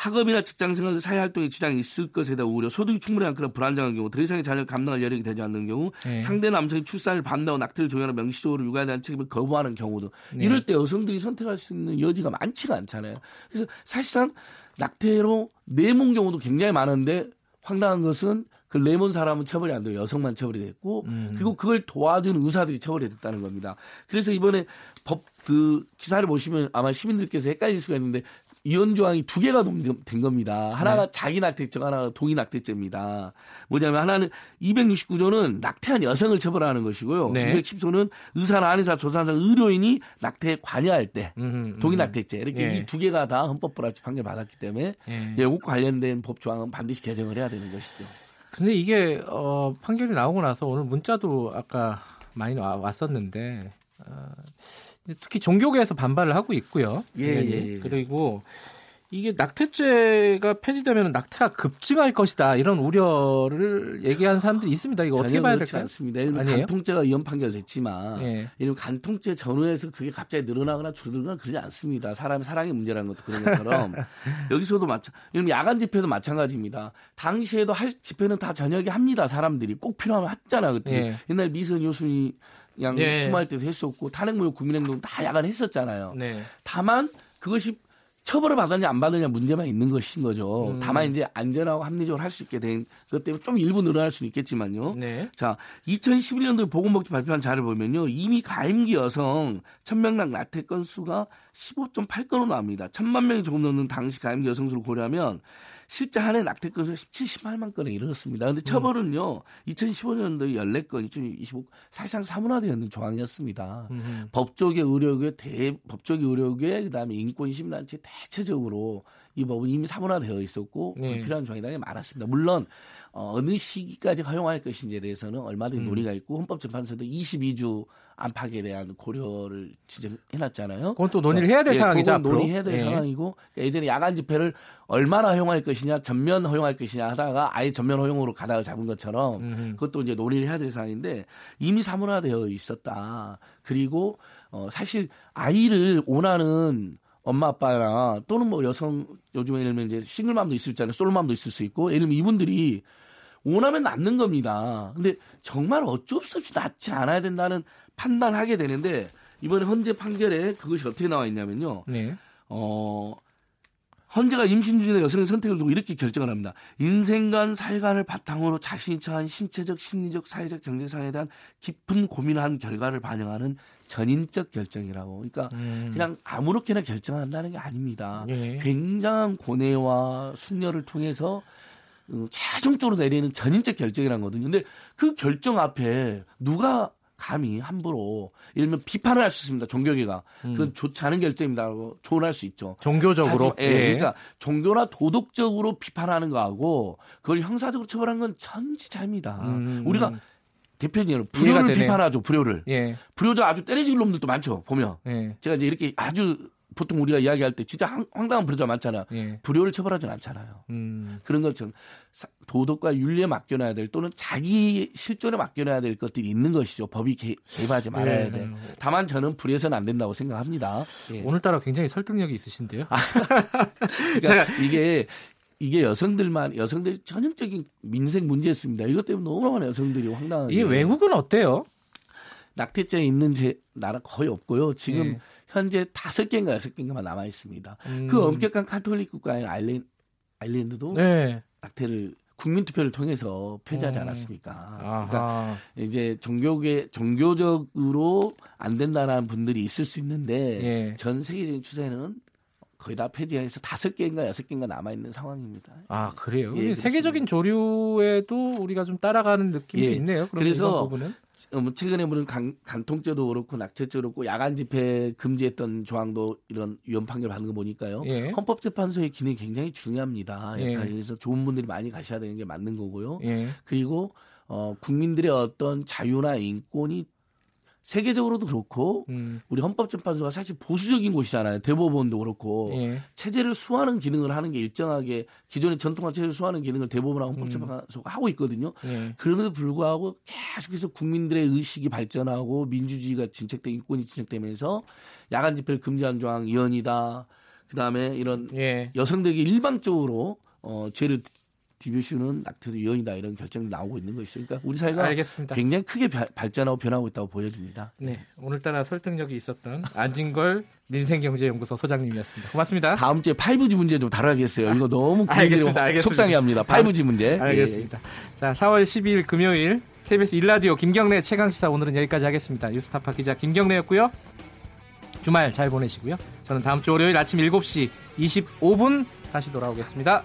학업이나 직장생활 사회활동에 지장이 있을 것에 대한 우려, 소득이 충분히 않거나 불안정한 경우, 더 이상의 자녀를 감당할 여력이 되지 않는 경우, 네. 상대 남성이 출산을 반대하고 낙태를 조장하는 명시적으로 육아에 대한 책임을 거부하는 경우도 네. 이럴 때 여성들이 선택할 수 있는 여지가 많지가 않잖아요. 그래서 사실상 낙태로 내몬 경우도 굉장히 많은데 황당한 것은 그 레몬 사람은 처벌이 안 돼요. 여성만 처벌이 됐고 음. 그리고 그걸 도와준 의사들이 처벌이 됐다는 겁니다. 그래서 이번에 법 그 기사를 보시면 아마 시민들께서 헷갈릴 수가 있는데 이혼 조항이 두 개가 된 겁니다. 하나가 네. 자기 낙태죄, 하나가 동의 낙태죄입니다. 뭐냐면 하나는 269조는 낙태한 여성을 처벌하는 것이고요. 네. 210조는 의사나 안의사, 조산상, 의료인이 낙태에 관여할 때 음흠, 동의 낙태죄 이렇게 예. 이두 개가 다 헌법 불합치 판결 받았기 때문에 예. 이제 관련된 법 조항은 반드시 개정을 해야 되는 것이죠. 근데 이게 어, 판결이 나오고 나서 오늘 문자도 아까 많이 왔었는데 어, 특히 종교계에서 반발을 하고 있고요. 예, 예, 예. 그리고 이게 낙태죄가 폐지되면 낙태가 급증할 것이다 이런 우려를 얘기하는 사람들이 있습니다. 이거 어떻게 봐야 될까요? 않습니다. 예를 간통죄가 위헌 판결됐지만 예. 예를 간통죄 전후에서 그게 갑자기 늘어나거나 줄어들거나 그러지 않습니다. 사람의 사랑의 문제라는 것도 그런 것처럼 여기서도 마찬 들면 야간 집회도 마찬가지입니다. 당시에도 할 집회는 다 저녁에 합니다. 사람들이 꼭 필요하면 했잖아 그때 예. 옛날 미선 교수님 양 네. 수마할 때도 했었고 탄핵무효 국민행동 다 야간 했었잖아요. 네. 다만 그것이 처벌을 받았냐 안 받느냐 문제만 있는 것인 거죠. 음. 다만 이제 안전하고 합리적으로 할 수 있게 된 것 때문에 좀 일부 늘어날 수는 있겠지만요. 네. 자, 2011년도에 보건복지 발표한 자료를 보면요. 이미 가임기 여성 1000명당 낙태 건수가 15.8건으로 나옵니다. 1000만 명이 조금 넘는 당시 가임기 여성 수를 고려하면 실제 한 해 낙태 건수 17, 18만 건에 이르렀습니다. 그런데 처벌은요, 음. 2015년도에 14건, 2025 사실상 사문화되어 있는 조항이었습니다. 음. 법조계, 의료계, 대, 법조계, 의료계, 그 다음에 인권 시민단체 대체적으로 이 법은 이미 사문화되어 있었고 네. 불필요한 당연히 많았습니다. 물론 어, 어느 시기까지 허용할 것인지에 대해서는 얼마든지 음. 논의가 있고 헌법재판소도 22주 안팎에 대한 고려를 지적해놨잖아요. 그건 또 논의를 해야 될 예, 상황이죠. 논의해야 될 예. 상황이고 그러니까 예전에 야간 집회를 얼마나 허용할 것이냐, 전면 허용할 것이냐 하다가 아예 전면 허용으로 가다가 잡은 것처럼 음흠. 그것도 이제 논의를 해야 될 상황인데 이미 사문화되어 있었다. 그리고 어, 사실 아이를 원하는 엄마 아빠나 또는 뭐 여성 요즘에 예를 들면 이제 싱글맘도 있을 잖아요. 솔로맘도 있을 수 있고 예를 들면 이분들이 원하면 낳는 겁니다. 근데 정말 어쩔 수 없이 낳지 않아야 된다는 판단하게 되는데 이번에 헌재 판결에 그것이 어떻게 나와 있냐면요. 네. 어 헌재가 임신 중의 여성의 선택을 두고 이렇게 결정을 합니다. 인생관 사회관을 바탕으로 자신이 처한 신체적, 심리적, 사회적, 경제상에 대한 깊은 고민을 한 결과를 반영하는 전인적 결정이라고. 그러니까 음. 그냥 아무렇게나 결정한다는 게 아닙니다. 예. 굉장한 고뇌와 숙려를 통해서 어, 최종적으로 내리는 전인적 결정이라는 거거든요. 근데 그 결정 앞에 누가 감히 함부로 예를 들면 비판을 할 수 있습니다. 종교계가 음. 그건 좋지 않은 결정입니다라고 조언할 수 있죠. 종교적으로 예, 예. 그러니까 종교나 도덕적으로 비판하는 거하고 그걸 형사적으로 처벌하는 건 천지차입니다. 음. 우리가 대표님 불효를 비판하죠. 불효를. 예. 불효자 아주 때려질 놈들도 많죠. 보면 예. 제가 이제 이렇게 아주 보통 우리가 이야기할 때 진짜 황당한 불효자 많잖아요. 예. 불효를 처벌하진 않잖아요. 음. 그런 것처럼 도덕과 윤리에 맡겨놔야 될 또는 자기 실존에 맡겨놔야 될 것들이 있는 것이죠. 법이 개, 입하지 말아야 예. 돼. 다만 저는 불효해서는 안 된다고 생각합니다. 예. 오늘따라 굉장히 설득력이 있으신데요. 아, 그러니까 제가 이게 이게 여성들만 여성들이 전형적인 민생 문제였습니다. 이것 때문에 너무 많은 여성들이 황당하게. 이 외국은 어때요? 낙태죄 있는 제 나라 거의 없고요. 지금 네. 현재 다섯 개인가 여섯 개인가만 남아 있습니다. 음. 그 엄격한 카톨릭 국가인 아일랜, 아일랜드도 네. 낙태를 국민 투표를 통해서 폐지하지 음. 않았습니까? 그러니까 이제 종교계 종교적으로 안 된다는 분들이 있을 수 있는데 예. 전 세계적인 추세는 거의 다 폐지해서 다섯 개인가 여섯 개인가 남아 있는 상황입니다. 아 그래요? 예, 세계적인 조류에도 우리가 좀 따라가는 느낌이 예. 있네요. 그래서? 어, 뭐 최근에 보는 간, 간통죄도 그렇고 낙태죄도 그렇고 야간 집회 금지했던 조항도 이런 위헌 판결 받는 거 보니까요. 예. 헌법재판소의 기능이 굉장히 중요합니다. 예. 그래서 좋은 분들이 많이 가셔야 되는 게 맞는 거고요. 예. 그리고 어, 국민들의 어떤 자유나 인권이 세계적으로도 그렇고 음. 우리 헌법재판소가 사실 보수적인 곳이잖아요. 대법원도 그렇고 예. 체제를 수호하는 기능을 하는 게 일정하게 기존의 전통한 체제를 수호하는 기능을 대법원하고 헌법재판소가 음. 하고 있거든요. 예. 그럼에도 불구하고 계속해서 국민들의 의식이 발전하고 민주주의가 진척되고 인권이 진척되면서 야간 집회를 금지한 조항 이연이다. 그다음에 이런 예. 여성들에게 일방적으로 어 죄를 디뷰슈는 낙태도 유언이다 이런 결정이 나오고 있는 것이죠. 그러니까 우리 사회가 알겠습니다. 굉장히 크게 발전하고 변하고 있다고 보여집니다. 네, 오늘따라 설득력이 있었던 안진걸 민생경제연구소 소장님이었습니다. 고맙습니다. 다음 주에 5G 문제 좀 다뤄야겠어요. 이거 너무 알겠습니다. 속상해합니다. 5G 문제. 알겠습니다. 예. 자, 4월 12일 금요일 KBS 일라디오 김경래 최강 시사 오늘은 여기까지 하겠습니다. 뉴스타파 기자 김경래였고요. 주말 잘 보내시고요. 저는 다음 주 월요일 아침 7시 25분 다시 돌아오겠습니다.